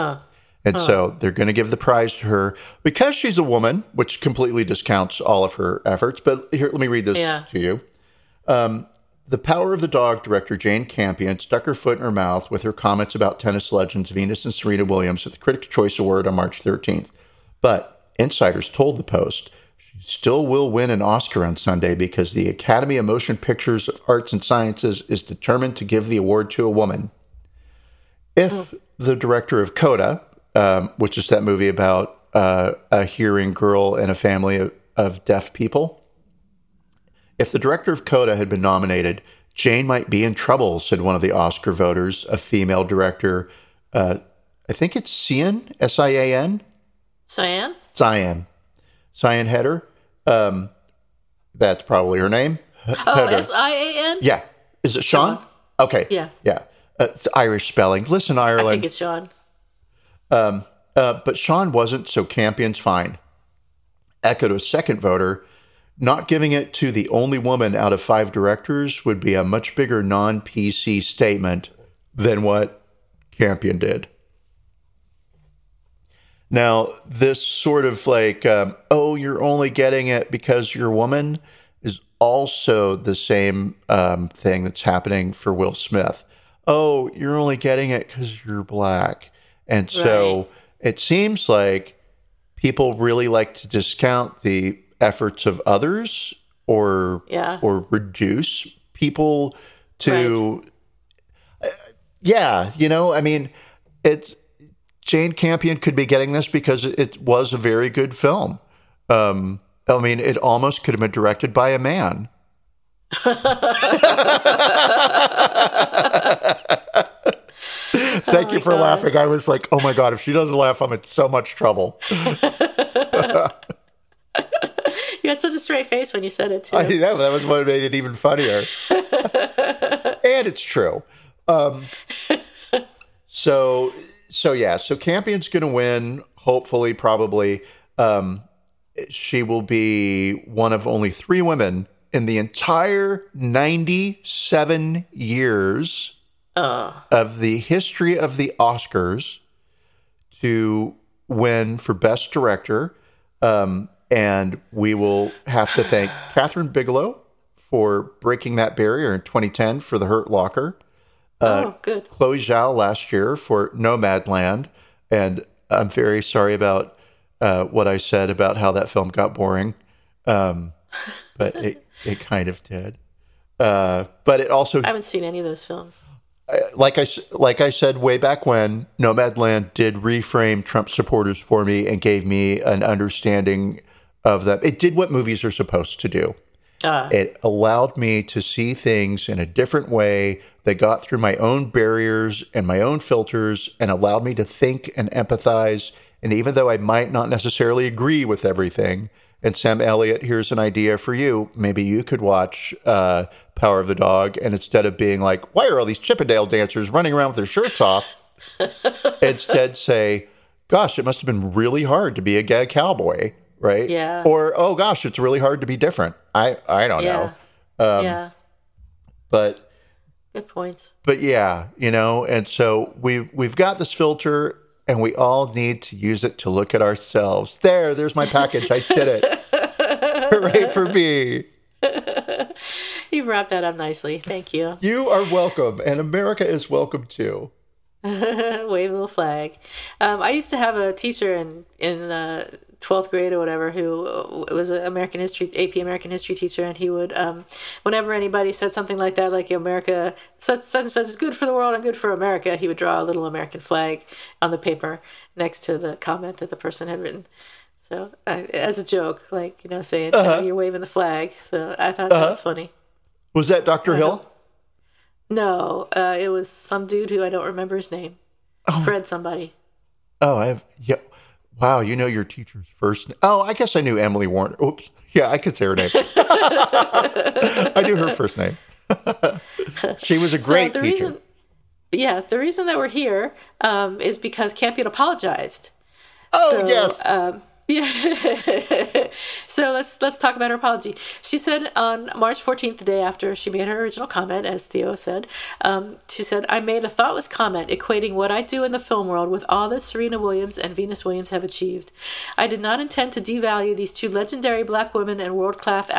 And so they're going to give the prize to her because she's a woman, which completely discounts all of her efforts. But here, let me read this Yeah. to you. Um, the Power of the Dog director Jane Campion stuck her foot in her mouth with her comments about tennis legends Venus and Serena Williams at the Critics' Choice Award on March 13th. But insiders told the Post she still will win an Oscar on Sunday because the Academy of Motion Pictures of Arts and Sciences is determined to give the award to a woman. If the director of Coda, um, which is that movie about uh, a hearing girl and a family of, of deaf people, if the director of Coda had been nominated, Jane might be in trouble, said one of the Oscar voters, a female director. Uh, I think it's Cian, S I A N, Cyan? Cyan, Cyan Heder. Um, that's probably her name. Oh, S I A N? Yeah. Is it Sean? Sean. Okay. Yeah. Yeah. Uh, it's Irish spelling. Listen, Ireland. I think it's Sean. Um, Uh, but Sean wasn't, so Campion's fine. Echoed a second voter. Not giving it to the only woman out of five directors would be a much bigger non PC statement than what Campion did. Now, this sort of like, um, oh, you're only getting it because you're a woman is also the same um, thing that's happening for Will Smith. Oh, you're only getting it because you're black. And so Right. it seems like people really like to discount the efforts of others or Yeah. or reduce people to Uh, yeah you know i mean it's jane campion could be getting this because it was a very good film um i mean it almost could have been directed by a man Thank you for God. laughing. I was like, oh my God, if she doesn't laugh, I'm in so much trouble. You had such a straight face when you said it, too. I know that was what made it even funnier. and it's true. Um, so, so yeah, so Campion's going to win. Hopefully, probably, um, she will be one of only three women in the entire 97 years of the history of the Oscars to win for Best Director. Um, and we will have to thank Kathryn Bigelow for breaking that barrier in 2010 for The Hurt Locker. Oh, good. Chloe Zhao last year for Nomadland. And I'm very sorry about uh, what I said about how that film got boring. Um, but it, it kind of did. Uh, but it also I haven't seen any of those films. like I like I said way back when, Nomadland did reframe Trump supporters for me and gave me an understanding of them. It did what movies are supposed to do. Uh, It allowed me to see things in a different way that got through my own barriers and my own filters and allowed me to think and empathize. And even though I might not necessarily agree with everything, and Sam Elliott, here's an idea for you. Maybe you could watch uh, Power of the Dog, and instead of being like, why are all these Chippendale dancers running around with their shirts off? instead say, gosh, it must have been really hard to be a gay cowboy, right? Yeah. Or, oh gosh, it's really hard to be different. I, I don't know. yeah. Um, yeah. But Good point. but yeah, you know, and so we've we've got this filter and we all need to use it to look at ourselves. There, there's my package. I did it. Hooray for me. You wrapped that up nicely. Thank you. You are welcome, and America is welcome too. Wave a little flag. Um, I used to have a teacher in in uh, 12th grade or whatever who was an American history AP American history teacher and he would um, whenever anybody said something like that like America such such and such is good for the world and good for America he would draw a little American flag on the paper next to the comment that the person had written so uh, as a joke like you know saying uh-huh. you're waving the flag so I thought uh-huh. that was funny was that Dr. Hill no uh, it was some dude who I don't remember his name oh. Fred somebody oh I have yeah Wow, you know your teacher's first. Oh, I guess I knew Emily Warner. Oops. Yeah, I could say her name. I knew her first name. she was a great so teacher. Reason, yeah, the reason that we're here um, is because Campion apologized. Oh, so, yes. Um, yeah. so let's let's talk about her apology. She said on March 14th, the day after she made her original comment, as Theo said, um, she said, "I made a thoughtless comment equating what I do in the film world with all that Serena Williams and Venus Williams have achieved. I did not intend to devalue these two legendary black women and world class."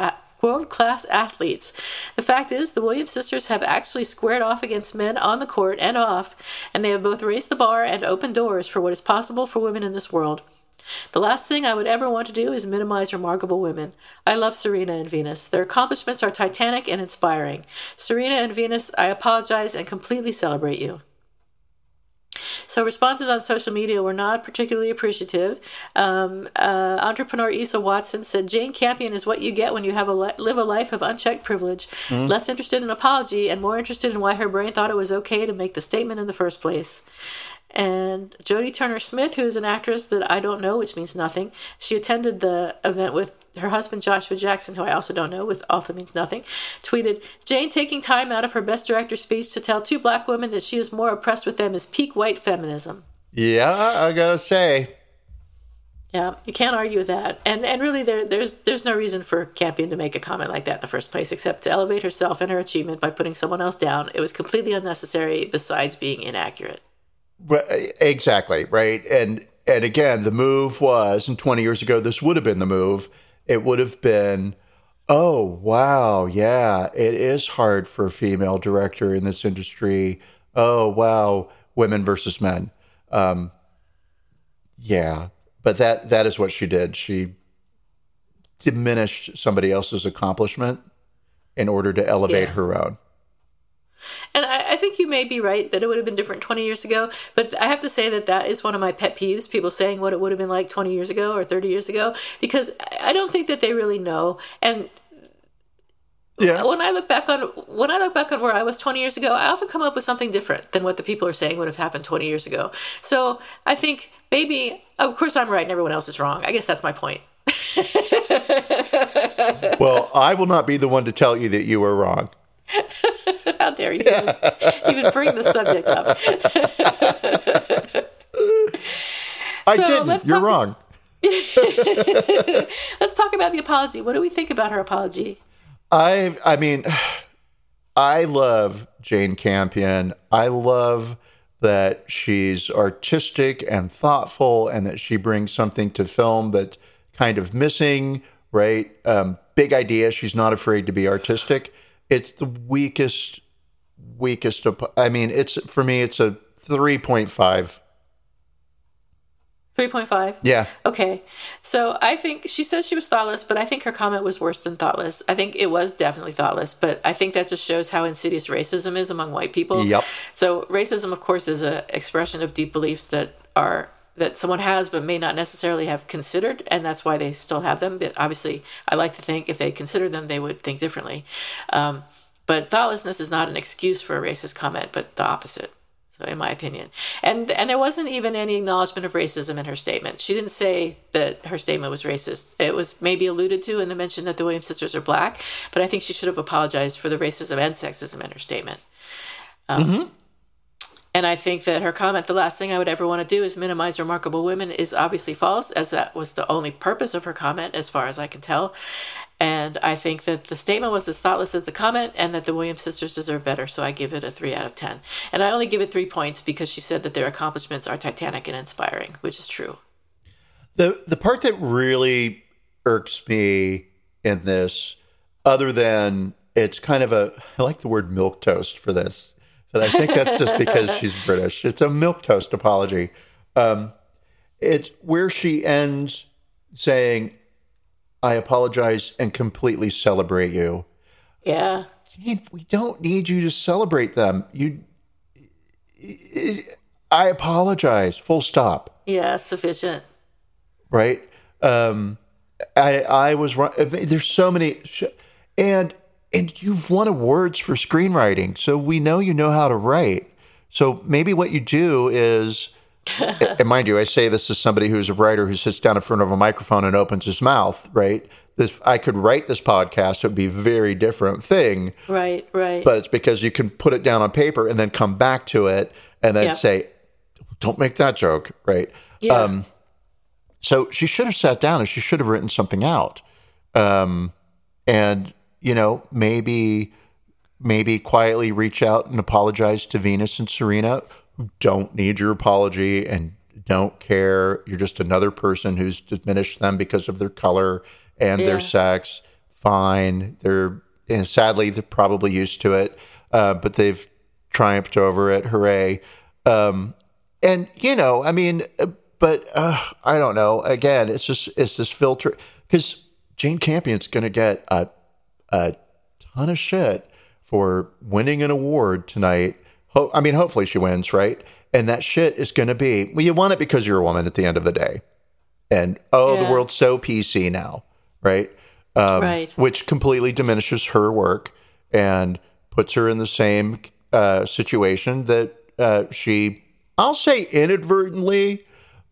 world class athletes. The fact is, the Williams sisters have actually squared off against men on the court and off, and they have both raised the bar and opened doors for what is possible for women in this world. The last thing I would ever want to do is minimize remarkable women. I love Serena and Venus. Their accomplishments are titanic and inspiring. Serena and Venus, I apologize and completely celebrate you. So responses on social media were not particularly appreciative. Um, uh, entrepreneur Isa Watson said, "Jane Campion is what you get when you have a li- live a life of unchecked privilege, mm-hmm. less interested in apology and more interested in why her brain thought it was okay to make the statement in the first place." And Jodie Turner Smith, who is an actress that I don't know, which means nothing. She attended the event with her husband Joshua Jackson, who I also don't know, with also means nothing. Tweeted Jane taking time out of her Best Director speech to tell two black women that she is more oppressed with them is peak white feminism. Yeah, I gotta say. Yeah, you can't argue with that, and and really, there there's there's no reason for Campion to make a comment like that in the first place, except to elevate herself and her achievement by putting someone else down. It was completely unnecessary, besides being inaccurate. Exactly right, and and again, the move was, and 20 years ago, this would have been the move. It would have been, oh wow, yeah, it is hard for a female director in this industry. Oh wow, women versus men. Um, yeah, but that that is what she did. She diminished somebody else's accomplishment in order to elevate yeah. her own. And I, I, think you may be right that it would have been different 20 years ago. But I have to say that that is one of my pet peeves people saying what it would have been like 20 years ago or 30 years ago, because I don't think that they really know. And yeah. When I look back on when I look back on where I was 20 years ago, I often come up with something different than what the people are saying would have happened 20 years ago. So I think maybe, of course, I'm right and everyone else is wrong. I guess that's my point. well, I will not be the one to tell you that you were wrong. How dare you even bring the subject up? I so didn't. You're wrong. let's talk about the apology. What do we think about her apology? I I mean, I love Jane Campion. I love that she's artistic and thoughtful, and that she brings something to film that's kind of missing. Right, um, big idea. She's not afraid to be artistic it's the weakest, weakest. I mean, it's for me, it's a three point five. 3.5? Yeah. Okay. So I think she says she was thoughtless, but I think her comment was worse than thoughtless. I think it was definitely thoughtless, but I think that just shows how insidious racism is among white people. Yep. So racism, of course, is an expression of deep beliefs that are that someone has but may not necessarily have considered and that's why they still have them but obviously i like to think if they considered them they would think differently um, but thoughtlessness is not an excuse for a racist comment but the opposite. So in my opinion. And and there wasn't even any acknowledgement of racism in her statement. She didn't say that her statement was racist. It was maybe alluded to in the mention that the williams sisters are black but i think she should have apologized for the racism and sexism in her statement. Um, mm-hmm. And I think that her comment, the last thing I would ever want to do is minimize remarkable women, is obviously false, as that was the only purpose of her comment, as far as I can tell. And I think that the statement was as thoughtless as the comment, and that the Williams sisters deserve better. So I give it a three out of 10. And I only give it three points because she said that their accomplishments are titanic and inspiring, which is true. The, the part that really irks me in this, other than it's kind of a, I like the word milk toast for this but I think that's just because she's British. It's a milk toast apology. Um, it's where she ends saying, "I apologize and completely celebrate you." Yeah. We don't need you to celebrate them. You, I apologize. Full stop. Yeah, sufficient. Right. Um, I I was wrong. There's so many, and and you've won awards for screenwriting, so we know you know how to write. So maybe what you do is, and mind you, I say this as somebody who's a writer who sits down in front of a microphone and opens his mouth. Right. This I could write this podcast; it would be a very different thing. Right. Right. But it's because you can put it down on paper and then come back to it and then Yeah. say, "Don't make that joke." Right. yeah. Um, so she should have sat down and she should have written something out. Um, and, you know, maybe, maybe quietly reach out and apologize to Venus and Serena, don't need your apology and don't care. You're just another person who's diminished them because of their color and their sex. Fine. They're, and sadly, they're probably used to it, uh, but they've triumphed over it. Hooray. Um, and you know, I mean, uh, but uh, I don't know. Again, it's just it's this filter because Jane Campion's going to get a a ton of shit for winning an award tonight. Ho- I mean, hopefully she wins, right? And that shit is going to be well. You want it because you're a woman at the end of the day, and oh, the world's so PC now, right? Um, Right. Which completely diminishes her work and puts her in the same uh, situation that uh, she, I'll say inadvertently,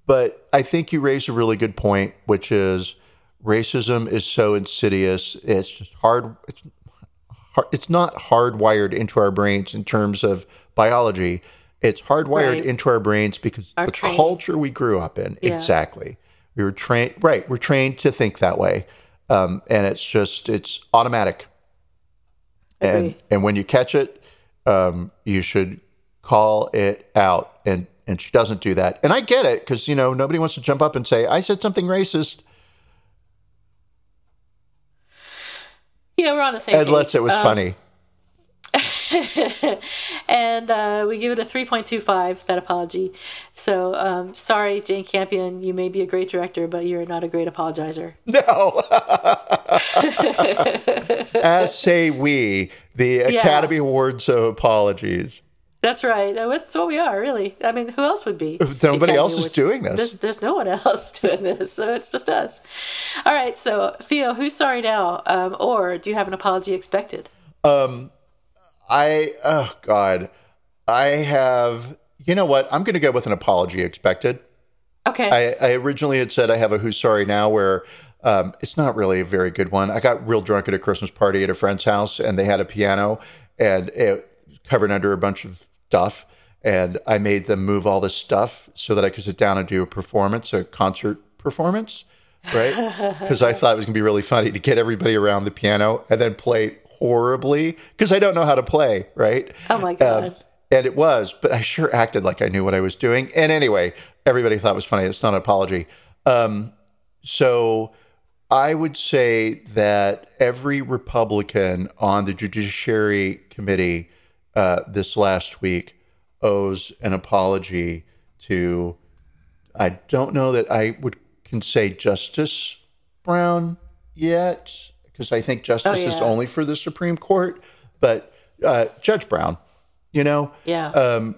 but I think you raise a really good point, which is racism is so insidious. It's just hard. It's hard, it's not hardwired into our brains in terms of biology. It's hardwired Right. into our brains because Our the training. culture we grew up in. Yeah. Exactly. We were trained. Right. We're trained to think that way, um, and it's just it's automatic. And and when you catch it, um, you should call it out. And and she doesn't do that. And I get it because you know nobody wants to jump up and say I said something racist yeah, we're on the same page. unless page. it was Um, funny. and uh, we give it a 3.25 that apology so um, sorry jane campion you may be a great director but you're not a great apologizer No. As say we, the Academy Awards of apologies. That's right that's what we are really i mean who else would be Nobody else is doing this. there's, there's no one else doing this so it's just us all right so theo who's sorry now um, or do you have an apology expected Um, I oh god, I have. You know what? I'm going to go with an apology expected. okay I, I originally had said I have a who's sorry now, where um, it's not really a very good one. I got real drunk at a Christmas party at a friend's house, and they had a piano, and it covered under a bunch of stuff. And I made them move all this stuff so that I could sit down and do a performance, a concert performance, right? Because I thought it was going to be really funny to get everybody around the piano and then play horribly because I don't know how to play, right? Oh my God. Um, and it was, but I sure acted like I knew what I was doing. And anyway, everybody thought it was funny. It's not an apology. Um, so I would say that every Republican on the Judiciary Committee uh, this last week owes an apology to, I don't know that I would can say Justice Brown yet, because I think justice is yeah. only for the Supreme Court, but uh, Judge Brown, you know, yeah um,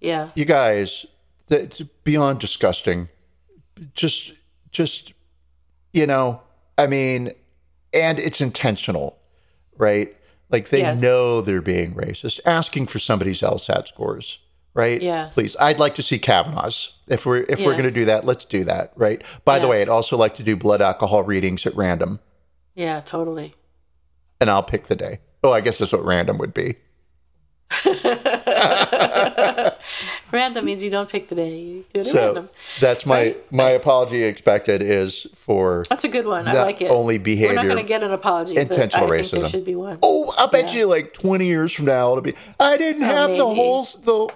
yeah you guys, that's beyond disgusting. Just, just, you know, I mean, and it's intentional, right? Like they Yes. know they're being racist, asking for somebody's LSAT scores, right? Yeah. Please, I'd like to see Kavanaugh's. If we're if we're going to do that, let's do that, right? By the way, I'd also like to do blood alcohol readings at random, yeah totally and I'll pick the day. Oh, I guess that's what random would be. random means you don't pick the day you do it So random that's my Right. my apology expected is for That's a good one. I like it. only behavior. We're not going to get an apology. but intentional I think there racism. should be one. Oh, I bet Yeah. you like 20 years from now it'll be I didn't oh, have the whole the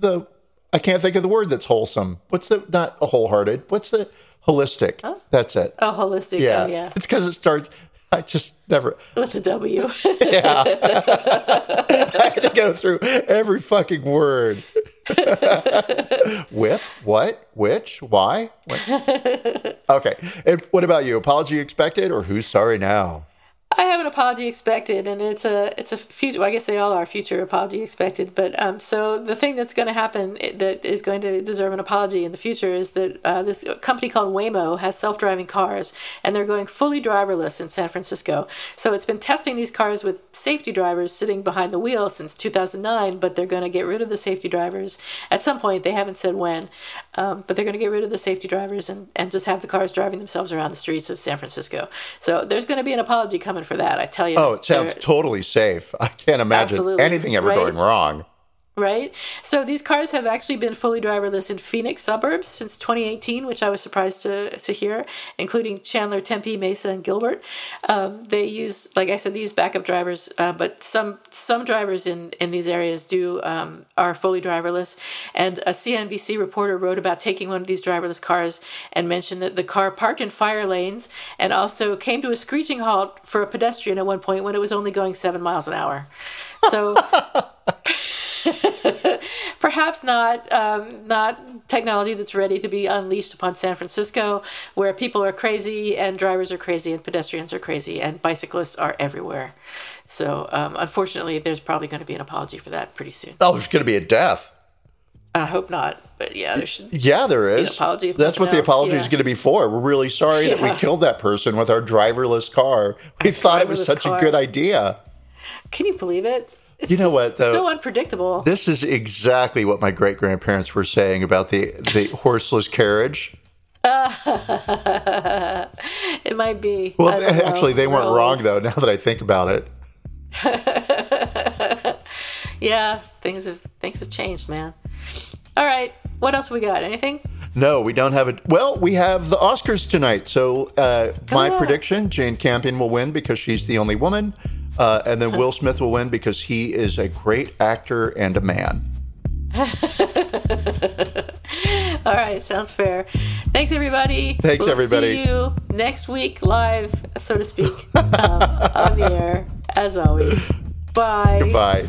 the I can't think of the word that's wholesome. What's the not a wholehearted? What's the holistic? That's it. Oh, holistic. yeah. Oh, yeah. It's cuz it starts I just never With the W. I had to go through every fucking word. With what? Which? Why? Okay. And what about you? Apology expected or who's sorry now? I have an apology expected, and it's a it's a future. Well, I guess they all are future apology expected. But um, so the thing that's going to happen that is going to deserve an apology in the future is that uh, this company called Waymo has self driving cars, and they're going fully driverless in San Francisco. So it's been testing these cars with safety drivers sitting behind the wheel since 2009, but they're going to get rid of the safety drivers at some point. They haven't said when, um, but they're going to get rid of the safety drivers and and just have the cars driving themselves around the streets of San Francisco. So there's going to be an apology coming for that. I tell you. Oh, it sounds totally safe. I can't imagine Absolutely. anything ever right? going wrong right? So these cars have actually been fully driverless in Phoenix suburbs since 2018, which I was surprised to, to hear, including Chandler, Tempe, Mesa, and Gilbert. Um, they use, like I said, they use backup drivers, uh, but some some drivers in, in these areas do um, are fully driverless. And a CNBC reporter wrote about taking one of these driverless cars and mentioned that the car parked in fire lanes and also came to a screeching halt for a pedestrian at one point when it was only going seven miles an hour. So. perhaps not um, not technology that's ready to be unleashed upon San Francisco, where people are crazy and drivers are crazy and pedestrians are crazy and bicyclists are everywhere. So um, unfortunately, there's probably going to be an apology for that pretty soon. Oh, there's going to be a death. I hope not, but yeah, there should. Yeah, there is. apology. That's what the apology yeah. is going to be for. We're really sorry yeah. that we killed that person with our driverless car. We thought it was such car. a good idea. Can you believe it? It's you know what? Though, so unpredictable. This is exactly what my great grandparents were saying about the the horseless carriage. it might be. Well, actually, they weren't wrong though. Now that I think about it. yeah, things have things have changed, man. All right, what else we got? Anything? No, we don't have it. Well, we have the Oscars tonight. So, uh, my prediction: Jane Campion will win because she's the only woman. Uh, and then Will Smith will win because he is a great actor and a man. All right, sounds fair. Thanks, everybody. Thanks, we'll everybody. See you next week, live, so to speak, um, on the air, as always. Bye. Goodbye.